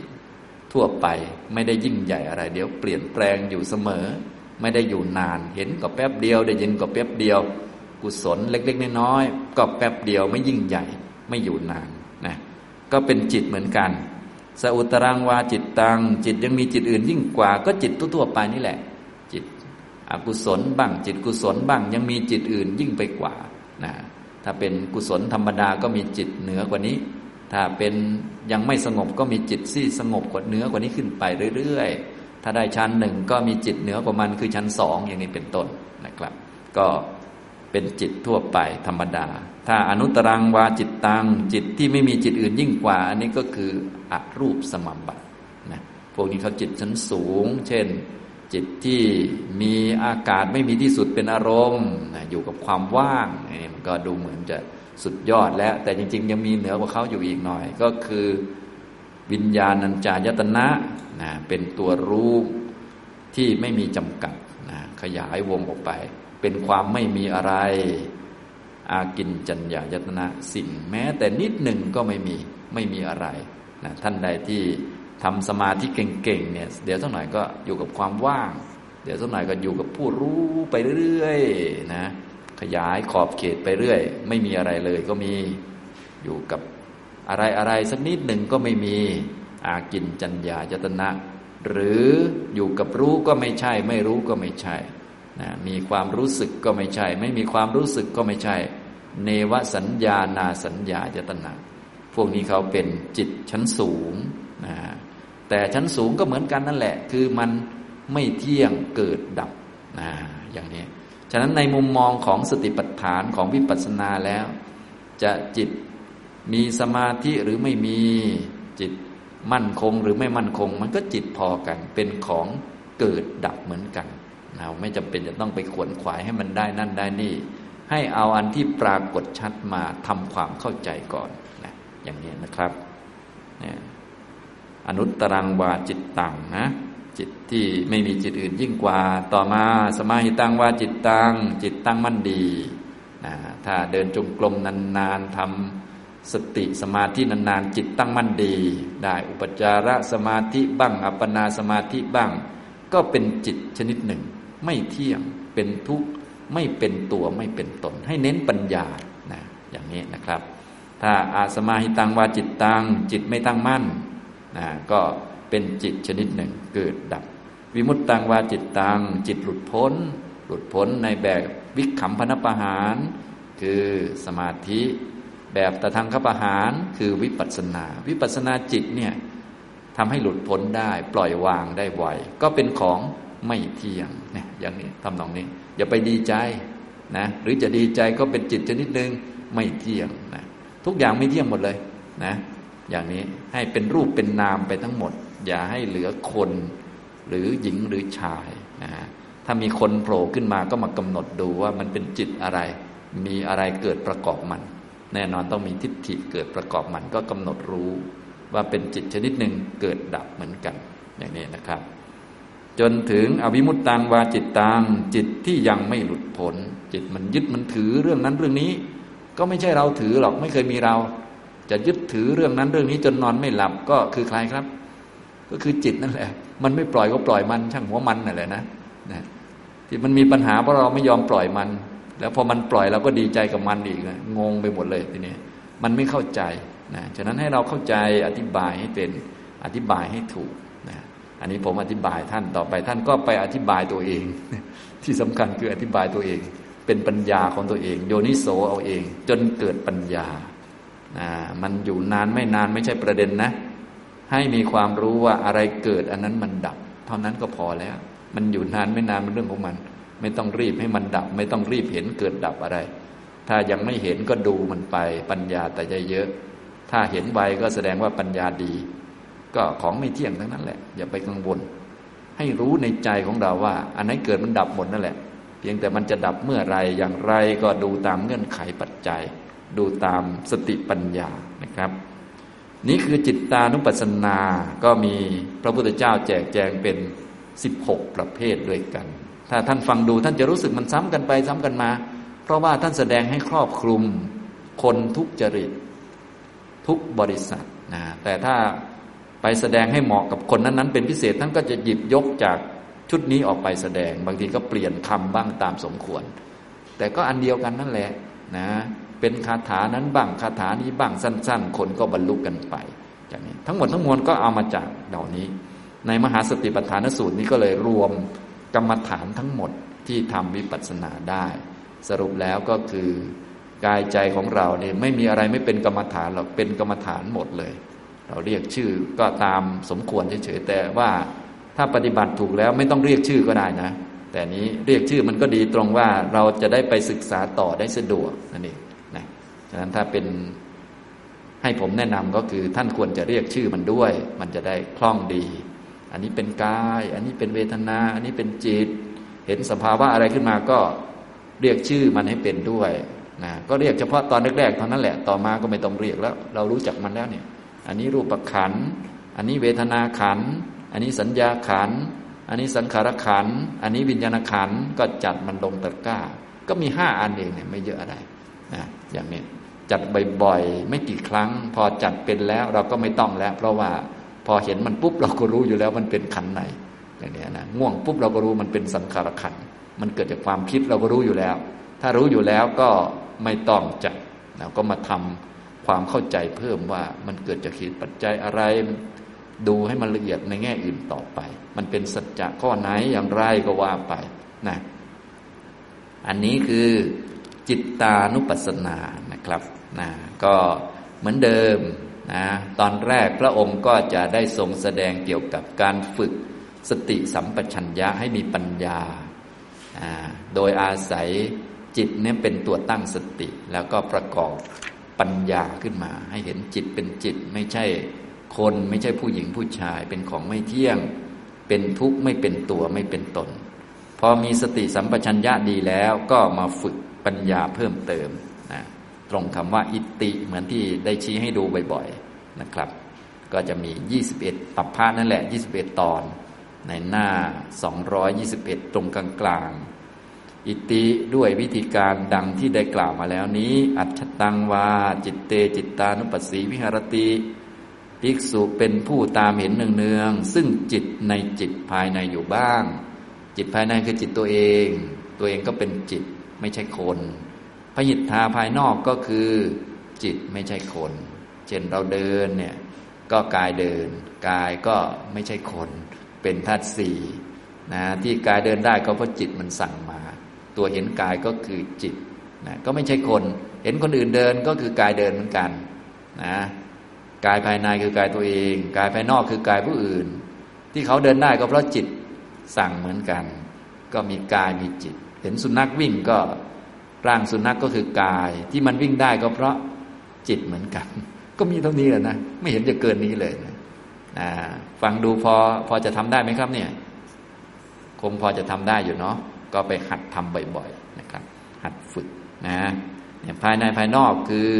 ทั่วไปไม่ได้ยิ่งใหญ่อะไร เดี๋ยวเปลี่ยนแปลงอยู่เสมอ ไม่ได้อยู่นาน เห็นก็แป๊บเดียว ได้ยินก็แป๊บเดียว กุศลเล็ก ๆ น้อยๆก็แป๊บเดียวไม่ยิ่งใหญ่ไม่อยู่นานนะก็เป็นจิตเหมือนกันสอุตรังวาจิตตังจิตยังมีจิตอื่นยิ่งกว่าก็จิตทั่วๆไปนี่แหละ อกุศลบ้างจิตกุศลบ้าง ยังมีจิตอื่นยิ่งไปกว่านะถ้าเป็นกุศลธรรมดาก็มีจิตเหนือกว่านี้ ถ้าเป็นยังไม่สงบก็มีจิตที่สงบกว่าเนื้อกว่านี้ขึ้นไปเรื่อยๆ ถ้าได้ชั้นหนึ่งก็มีจิตเหนือกว่ามันคือชั้นสองอย่างนี้เป็นต้นนะครับ ก็เป็นจิตทั่วไปธรรมดา ถ้าอนุตรังวาจิตตังจิตที่ไม่มีจิตอื่นยิ่งกว่า อันนี้ก็คืออรูปสมัมบัตินะพวกนี้เขาจิตชั้นสูง เช่น จิตที่มีอากาศไม่มีที่สุดเป็นอารมณ์อยู่กับความว่างนี่มันก็ดูเหมือนจะสุดยอดแล้ว แต่จริง ๆ ยังมีเหนือกว่าเขาอยู่อีกหน่อย ก็คือวิญญาณัญจายตนะนะเป็นตัวรู้ที่ไม่มีจำกัดนะขยายวงออกไป เป็นความไม่มีอะไร อากินจัญญายตนะสิ่งแม้แต่นิดหนึ่งก็ไม่มีไม่มีอะไรนะท่านใดที่ ทำสมาธิเก่งๆเนี่ย เดี๋ยวสักหน่อยก็อยู่กับความว่าง เดี๋ยวสักหน่อยก็อยู่กับผู้รู้ไปเรื่อยๆนะขยายขอบเขตไปเรื่อย ไม่มีอะไรเลยก็มีอยู่กับอะไรอะไรสักนิดหนึ่งก็ไม่มีอากินจัญญาจตนะ หรืออยู่กับรู้ก็ไม่ใช่ ไม่รู้ก็ไม่ใช่นะมีความรู้สึกก็ไม่ใช่ ไม่มีความรู้สึกก็ไม่ใช่ เนวสัญญานาสัญญาจตนะ พวกนี้เขาเป็นจิตชั้นสูงนะ แต่ชั้นสูงก็เหมือนกันนั่นแหละ คือมันไม่เที่ยงเกิดดับนะอย่างนี้ ฉะนั้นในมุมมองของสติปัฏฐานของวิปัสสนาแล้ว จะจิตมีสมาธิหรือไม่มีจิตมั่นคงหรือไม่มั่นคง มันก็จิตพอกันเป็นของเกิดดับเหมือนกันเราไม่จำเป็นจะต้องไปขวนขวายให้มันได้นั่นได้นี่ ให้เอาอันที่ปรากฏชัดมาทำความเข้าใจก่อนนะอย่างนี้นะครับเนี่ย อนุตตรังวาจิตตังนะจิตที่ไม่มีจิตอื่นยิ่งกว่า ต่อมาสมาหิตังวาจิตตังจิตตั้งมั่นดีนะถ้าเดินจงกรมนานๆทำสติสมาธินานๆ จิตตั้งมั่นดี ได้อุปจารสมาธิบ้าง อัปปนาสมาธิบ้าง ก็เป็นจิตชนิดหนึ่ง ไม่เที่ยงเป็นทุกข์ไม่เป็นตัวไม่เป็นตน ให้เน้นปัญญานะอย่างนี้นะครับ ถ้าอาสมาหิตังวาจิตตังจิตไม่ตั้งมั่น นะก็เป็นจิตชนิดหนึ่งเกิดดับ วิมุตตังวาจิตตังจิตหลุดพ้น หลุดพ้นในแบบวิขำพนปะหาร คือสมาธิแบบตะทางขปะหาร คือวิปัสนา วิปัสนาจิตเนี่ยทำให้หลุดพ้นได้ ปล่อยวางได้ไวก็เป็นของไม่เที่ยงเนี่ยอย่างนี้ทำนองนี้ อย่าไปดีใจนะหรือจะดีใจก็เป็นจิตชนิดหนึ่งไม่เที่ยงนะทุกอย่างไม่เที่ยงหมดเลยนะ อย่างนี้ให้เป็นรูปเป็นนามไปทั้งหมด อย่าให้เหลือคนหรือหญิงหรือชายนะฮะถ้ามีคนโผล่ขึ้นมาก็มากำหนดดูว่ามันเป็นจิตอะไร มีอะไรเกิดประกอบมัน แน่นอนต้องมีทิฏฐิเกิดประกอบมันก็กำหนดรู้ว่าเป็นจิตชนิดหนึ่งเกิดดับเหมือนกันอย่างนี้นะครับ จนถึงอวิมุตตังวาจิตตังจิตที่ยังไม่หลุดพ้นจิตมันยึดมันถือเรื่องนั้นเรื่องนี้ ก็ไม่ใช่เราถือหรอกไม่เคยมีเรา จะยึดถือเรื่องนั้นเรื่องนี้จนนอนไม่หลับก็คือใครครับ ก็คือจิตนั่นแหละ มันไม่ปล่อยก็ปล่อยมันช่างหัวมันนั่นแหละนะนะที่มันมีปัญหาเพราะเราไม่ยอมปล่อยมัน แล้วพอมันปล่อยเราก็ดีใจกับมันอีกงงไปหมดเลยทีนี้มันไม่เข้าใจนะฉะนั้นให้เราเข้าใจอธิบายให้เป็นอธิบายให้ถูกนะอันนี้ผมอธิบายท่านต่อไป ท่านก็ไปอธิบายตัวเอง ที่สำคัญคืออธิบายตัวเอง เป็นปัญญาของตัวเอง โยนิโสเอาเอง จนเกิดปัญญา มันอยู่นานไม่นานไม่ใช่ประเด็นนะ ให้มีความรู้ว่าอะไรเกิดอันนั้นมันดับ เท่านั้นก็พอแล้ว มันอยู่นานไม่นานเป็นเรื่องของมัน ไม่ต้องรีบให้มันดับ ไม่ต้องรีบเห็นเกิดดับอะไร ถ้ายังไม่เห็นก็ดูมันไป ปัญญาแต่จเยอะ ถ้าเห็นไวก็แสดงว่าปัญญาดี ก็ของไม่เที่ยงทั้งนั้นแหละ อย่าไปกังวล ให้รู้ในใจของเราว่า อันไหนเกิดมันดับหมดนั่นแหละ เพียงแต่มันจะดับเมื่อไรอย่างไรก็ดูตามเงื่อนไขปัจจัย ดูตามสติปัญญานะครับ นี่คือจิตตานุปัสสนา ก็มีพระพุทธเจ้าแจกแจงเป็น 16 ประเภทด้วยกัน ถ้าท่านฟังดูท่านจะรู้สึกมันซ้ำกันไปซ้ำกันมา เพราะว่าท่านแสดงให้ครอบคลุมคนทุกจริต ทุกบริษัทนะแต่ถ้าไปแสดงให้เหมาะกับคนนั้นๆ เป็นพิเศษท่านก็จะหยิบยกจากชุดนี้ออกไปแสดง บางทีก็เปลี่ยนคำบ้างตามสมควร แต่ก็อันเดียวกันนั่นแหละนะ เป็นคาถานั้นบ้างคาถานี้บ้างสั้น ๆ คนก็บรรลุกันไปอย่างนี้ทั้งหมดทั้งมวลก็เอามาจากเหล่านี้ ในมหาสติปัฏฐานสูตรนี้ก็เลยรวมกรรมฐานทั้งหมดที่ทำวิปัสสนาได้ สรุปแล้วก็คือกายใจของเราเนี่ยไม่มีอะไรไม่เป็นกรรมฐานหรอกเป็นกรรมฐานหมดเลย เราเรียกชื่อก็ตามสมควรเฉยๆแต่ว่าถ้าปฏิบัติถูกแล้วไม่ต้องเรียกชื่อก็ได้นะ แต่นี้เรียกชื่อมันก็ดีตรงว่าเราจะได้ไปศึกษาต่อได้สะดวกนั่นเอง ฉะนั้นถ้าเป็นให้ผมแนะนำก็คือท่านควรจะเรียกชื่อมันด้วย มันจะได้คล่องดี อันนี้เป็นกาย อันนี้เป็นเวทนา อันนี้เป็นจิต เห็นสภาวะอะไรขึ้นมาก็เรียกชื่อมันให้เป็นด้วยนะก็เรียกเฉพาะตอนแรกๆเท่านั้นแหละต่อมาก็ไม่ต้องเรียกแล้ว เรารู้จักมันแล้วเนี่ย อันนี้รูปขัน อันนี้เวทนาขัน อันนี้สัญญาขัน อันนี้สังขารขัน อันนี้วิญญาณขันก็จัดมันลงตะกร้า ก็มีห้าอันเองเนี่ยไม่เยอะอะไรนะอย่างนี้ จัดบ่อยๆ ไม่กี่ครั้ง พอจัดเป็นแล้วเราก็ไม่ต้องแล้ว เพราะว่าพอเห็นมันปุ๊บเราก็รู้อยู่แล้วมันเป็นขันไหนอย่างนี้นะง่วงปุ๊บเราก็รู้มันเป็นสังขารขันมันเกิดจากความคิดเราก็รู้อยู่แล้ว ถ้ารู้อยู่แล้วก็ไม่ต้องจัดเราก็มาทำความเข้าใจเพิ่มว่ามันเกิดจากเหตุปัจจัยอะไรดูให้มันละเอียดในแง่อื่นต่อไป มันเป็นสัจจะข้อไหนอย่างไรก็ว่าไปนะอันนี้คือจิตตานุปัสสนานะครับ นะก็เหมือนเดิมนะตอนแรกพระองค์ก็จะได้ทรงแสดงเกี่ยวกับการฝึกสติสัมปชัญญะให้มีปัญญา โดยอาศัยจิตเนี่ยเป็นตัวตั้งสติ แล้วก็ประกอบปัญญาขึ้นมา ให้เห็นจิตเป็นจิตไม่ใช่คนไม่ใช่ผู้หญิงผู้ชายเป็นของไม่เที่ยง เป็นทุกข์ไม่เป็นตัวไม่เป็นตน พอมีสติสัมปชัญญะดีแล้วก็มาฝึกปัญญาเพิ่มเติม ตรงคำว่าอิติเหมือนที่ได้ชี้ให้ดูบ่อยๆนะครับ ก็จะมี 21ปัปพานั่นแหละ 21 ตอน ในหน้า 221 ตรงกลางๆอิติด้วยวิธีการดังที่ได้กล่าวมาแล้วนี้ อัจฉตังวา จิตเตจิตตานุปัสสีวิหารติภิกษุเป็นผู้ตามเห็นเนืองๆซึ่งจิตในจิตภายในอยู่บ้าง จิตภายในคือจิตตัวเอง ตัวเองก็เป็นจิตไม่ใช่คน พยิทธาภายนอกก็คือจิตไม่ใช่คน เช่นเราเดินเนี่ยก็กายเดิน กายก็ไม่ใช่คน เป็นธาตุสี่นะที่กายเดินได้ก็เพราะจิตมันสั่งมา ตัวเห็นกายก็คือจิตนะก็ไม่ใช่คน เห็นคนอื่นเดินก็คือกายเดินเหมือนกันนะกายภายในคือกายตัวเอง กายภายนอกคือกายผู้อื่น ที่เขาเดินได้ก็เพราะจิตสั่งเหมือนกัน ก็มีกายมีจิต เห็นสุนัขวิ่งก็ ร่างสุนัขกก็คือกาย ที่มันวิ่งได้ก็เพราะจิตเหมือนกัน ก็มีเท่านี้แหละนะ ไม่เห็นจะเกินนี้เลยนะฟังดูพอพอจะทำได้ไหมครับเนี่ยคงพอจะทำได้อยู่เนาะก็ไปหัดทำบ่อยๆนะครับ หัดฝึกนะเนี่ยภายในภายนอกคือ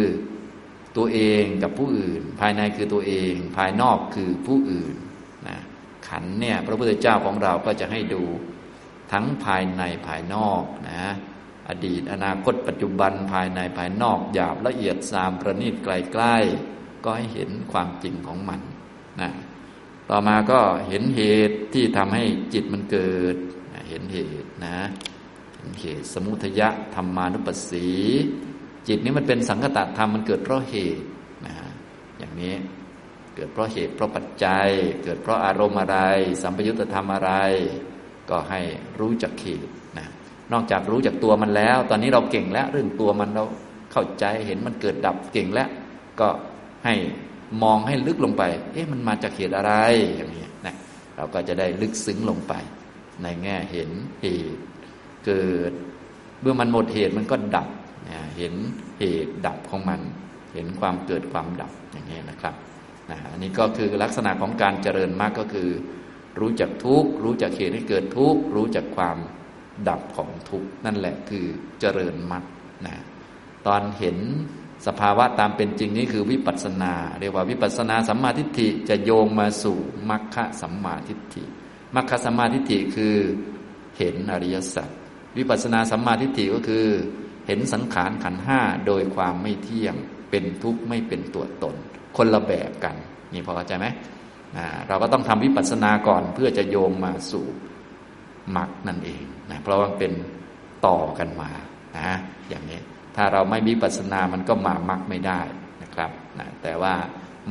ตัวเองกับผู้อื่น ภายในคือตัวเอง ภายนอกคือผู้อื่นนะขันเนี่ยพระพุทธเจ้าของเราก็จะให้ดูทั้งภายในภายนอกนะ อดีต อนาคตปัจจุบันภายในภายนอกหยาบละเอียดสามประณีตไกลๆก็ให้เห็นความจริงของมันนะต่อมาก็เห็นเหตุที่ทำให้จิตมันเกิด เห็นเหตุนะเห็นเหตุสมุทยะธรรมานุปัสสี จิตนี้มันเป็นสังคตธรรมมันเกิดเพราะเหตุนะอย่างนี้เกิดเพราะเหตุเพราะปัจจัย เกิดเพราะอารมณ์อะไร สัมปยุตธรรมอะไร ก็ให้รู้จักเหตุนะ นอกจากรู้จักตัวมันแล้ว ตอนนี้เราเก่งแล้ว เรื่องตัวมันเราเข้าใจเห็นมันเกิดดับเก่งแล้ว ก็ให้มองให้ลึกลงไป เอ๊ะมันมาจากเหตุอะไรอย่างนี้นะเราก็จะได้ลึกซึ้งลงไป ในแง่เห็นเหตุเกิดเมื่อมันหมดเหตุมันก็ดับเห็นเหตุดับของมัน เห็นความเกิดความดับอย่างนี้นะครับนะอันนี้ก็คือลักษณะของการเจริญมากก็คือ รู้จักทุกข์รู้จักเหตุให้เกิดทุกข์รู้จักความ ดับของทุกข์นั่นแหละคือเจริญมรรคนะตอนเห็นสภาวะตามเป็นจริงนี้คือวิปัสสนา เรียกว่าวิปัสสนาสัมมาทิฏฐิจะโยงมาสู่มรรคสัมมาทิฏฐิมรรคสัมมาทิฏฐิคือเห็นอริยสัจวิปัสสนาสัมมาทิฏฐิก็คือ เห็นสังขารขันห้าโดยความไม่เที่ยงเป็นทุกข์ไม่เป็นตัวตน คนละแบบกันนี่พอเข้าใจไหมเราก็ต้องทำวิปัสสนาก่อนเพื่อจะโยงมาสู่มรรคนั่นเอง นะเพราะว่าเป็นต่อกันมานะอย่างนี้ถ้าเราไม่วิปัสนา มันก็มามรรคไม่ได้นะครับนะแต่ว่า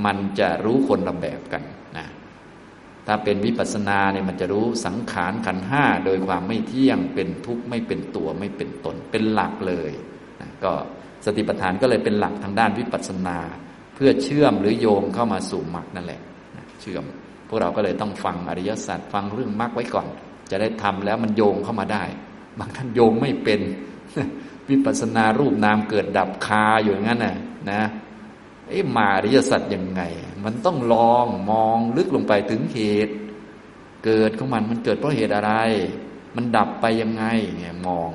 มันจะรู้คนละแบบกันนะถ้าเป็นวิปัสสนาเนี่ยมันจะรู้สังขารขันห้าโดยความไม่เที่ยงเป็นทุกข์ไม่เป็นตัวไม่เป็นตน เป็นหลักเลยนะก็สติปัฏฐานก็เลยเป็นหลักทางด้านวิปัสสนา เพื่อเชื่อมหรือโยงเข้ามาสู่มรรคนั่นแหละนะเชื่อม พวกเราก็เลยต้องฟังอริยสัจฟังเรื่องมรรคไว้ก่อน จะได้ทำแล้วมันโยงเข้ามาได้ บางท่านโยงไม่เป็น วิปัสนารูปนามเกิดดับคาอยู่อย่างนั้นน่ะนะไอ้มาริยสัจยังไง มันต้องลองมองลึกลงไปถึงเหตุ เกิดของมันมันเกิดเพราะเหตุอะไร มันดับไปยังไงเนี่ยมอง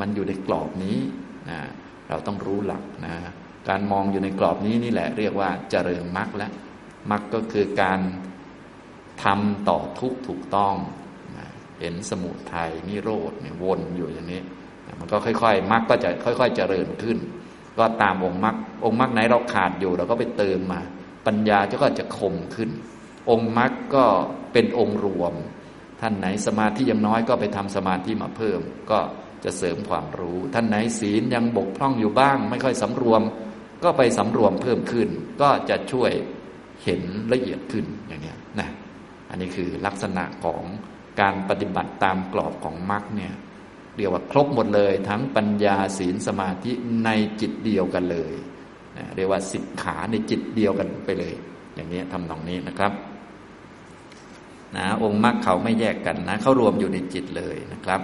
มันอยู่ในกรอบนี้นะเราต้องรู้หลักนะการมองอยู่ในกรอบนี้นี่แหละ เรียกว่าเจริญมรรคแล้วมรรคก็คือการทำต่อทุกถูกต้อง เห็นสมุทัยนิโรธเนี่ยวนอยู่อย่างนี้ มันก็ค่อยๆมรรคก็จะค่อย ๆ เจริญขึ้น ก็ตามองค์มรรคองค์มรรคไหนเราขาดอยู่เราก็ไปเติมมา ปัญญาก็จะคมขึ้น องค์มรรคก็เป็นองค์รวม ท่านไหนสมาธิยังน้อยก็ไปทำสมาธิมาเพิ่ม ก็จะเสริมความรู้ ท่านไหนศีลยังบกพร่องอยู่บ้าง ไม่ค่อยสำรวม ก็ไปสำรวมเพิ่มขึ้น ก็จะช่วยเห็นละเอียดขึ้นอย่างนี้นะอันนี้คือลักษณะของ การปฏิบัติตามกรอบของมรรคเนี่ยเรียกว่าครบหมดเลย ทั้งปัญญาศีลสมาธิในจิตเดียวกันเลยเรียกว่าสิกขาในจิตเดียวกันไปเลย อย่างนี้ทำตรงนี้นะครับนะองค์มรรคเขาไม่แยกกันนะเขารวมอยู่ในจิตเลยนะครับ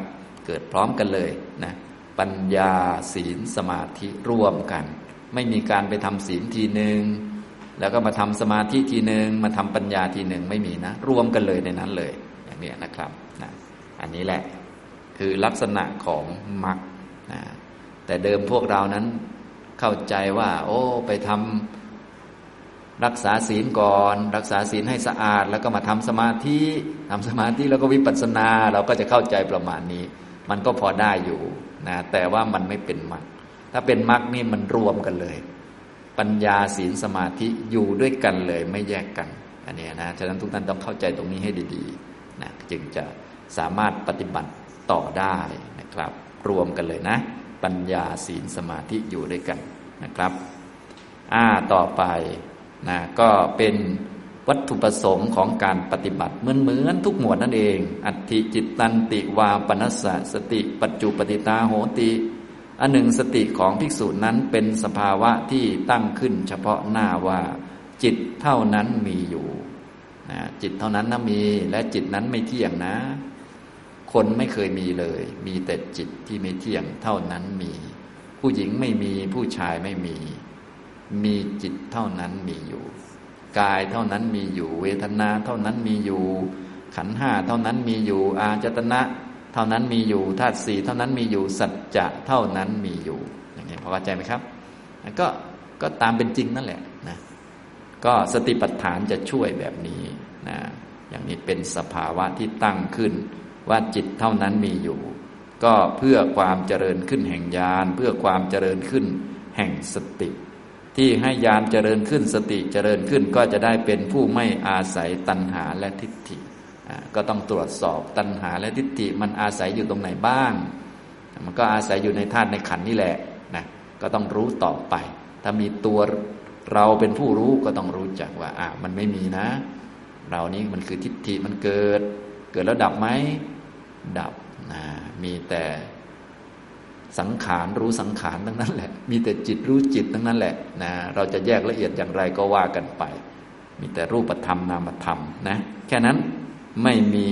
เกิดพร้อมกันเลยนะปัญญาศีลสมาธิร่วมกัน ไม่มีการไปทำศีลทีหนึ่งแล้วก็มาทำสมาธิทีหนึ่งมาทำปัญญาทีหนึ่งไม่มีนะ รวมกันเลยในนั้นเลย อย่างนี้นะครับนะอันนี้แหละคือลักษณะของมรรคแต่เดิมพวกเรานั้นเข้าใจว่า โอ้ไปทำรักษาศีลก่อน รักษาศีลให้สะอาด แล้วก็มาทำสมาธิทำสมาธิแล้วก็วิปัสสนา เราก็จะเข้าใจประมาณนี้ มันก็พอได้อยู่นะแต่ว่ามันไม่เป็นมรรคถ้าเป็นมรรคนี่มันรวมกันเลย ปัญญาศีลสมาธิอยู่ด้วยกันเลยไม่แยกกัน อันนี้นะฉะนั้นทุกท่านต้องเข้าใจตรงนี้ให้ดี ๆ จึงจะสามารถปฏิบัติต่อได้นะครับ รวมกันเลยนะ ปัญญาศีลสมาธิอยู่ด้วยกันนะครับอ่าต่อไปนะก็เป็นวัตถุประสงค์ของการปฏิบัติเหมือนเหมือนทุกหมวดนั่นเอง อัติจิตตันติวาปนัสสะสติ ปัจจุปฏิตาโหติอันหนึ่งสติของภิกษุนั้นเป็นสภาวะที่ตั้งขึ้นเฉพาะหน้าว่าจิตเท่านั้นมีอยู่ จิตเท่านั้นนะมี และจิตนั้นไม่เที่ยงนะ คนไม่เคยมีเลย มีแต่จิตที่ไม่เที่ยงเท่านั้นมี ผู้หญิงไม่มีผู้ชายไม่มี มีจิตเท่านั้นมีอยู่กายเท่านั้นมีอยู่ เวทนาเท่านั้นมีอยู่ ขันห้าเท่านั้นมีอยู่ อาจตนะ เท่านั้นมีอยู่ธาตุสี่เท่านั้นมีอยู่สัจจะเท่านั้นมีอยู่ อย่างนี้พอเข้าใจไหมครับก็ก็ตามเป็นจริงนั่นแหละนะก็สติปัฏฐานจะช่วยแบบนี้ นะอย่างนี้เป็นสภาวะที่ตั้งขึ้น ว่าจิตเท่านั้นมีอยู่ ก็เพื่อความเจริญขึ้นแห่งญาณเพื่อความเจริญขึ้นแห่งสติ ที่ให้ญาณเจริญขึ้นสติเจริญขึ้นก็จะได้เป็นผู้ไม่อาศัยตัณหาและทิฏฐิก็ต้องตรวจสอบตัณหาและทิฏฐิมันอาศัยอยู่ตรงไหนบ้าง มันก็อาศัยอยู่ในธาตุในขันนี่แหละนะก็ต้องรู้ต่อไป ถ้ามีตัวเราเป็นผู้รู้ก็ต้องรู้จักว่าอะมันไม่มีนะ เรานี้มันคือทิฏฐิมันเกิด เกิดแล้วดับไหมดับนะมีแต่สังขารรู้สังขารทั้งนั้นแหละ มีแต่จิตรู้จิตทั้งนั้นแหละนะเราจะแยกละเอียดอย่างไรก็ว่ากันไป มีแต่รูปธรรมนามธรรมนะแค่นั้นไม่มี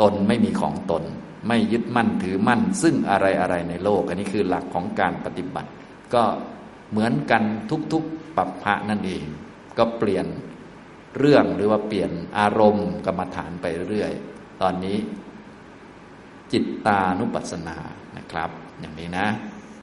ตนไม่มีของตน ไม่ยึดมั่นถือมั่น ซึ่งอะไรอะไรในโลก อันนี้คือหลักของการปฏิบัติ ก็เหมือนกันทุกๆปัปพะนั่นเอง ก็เปลี่ยน เรื่องหรือว่าเปลี่ยนอารมณ์กรรมฐานไปเรื่อย ตอนนี้จิตตานุปัสสนานะครับ อย่างนี้นะ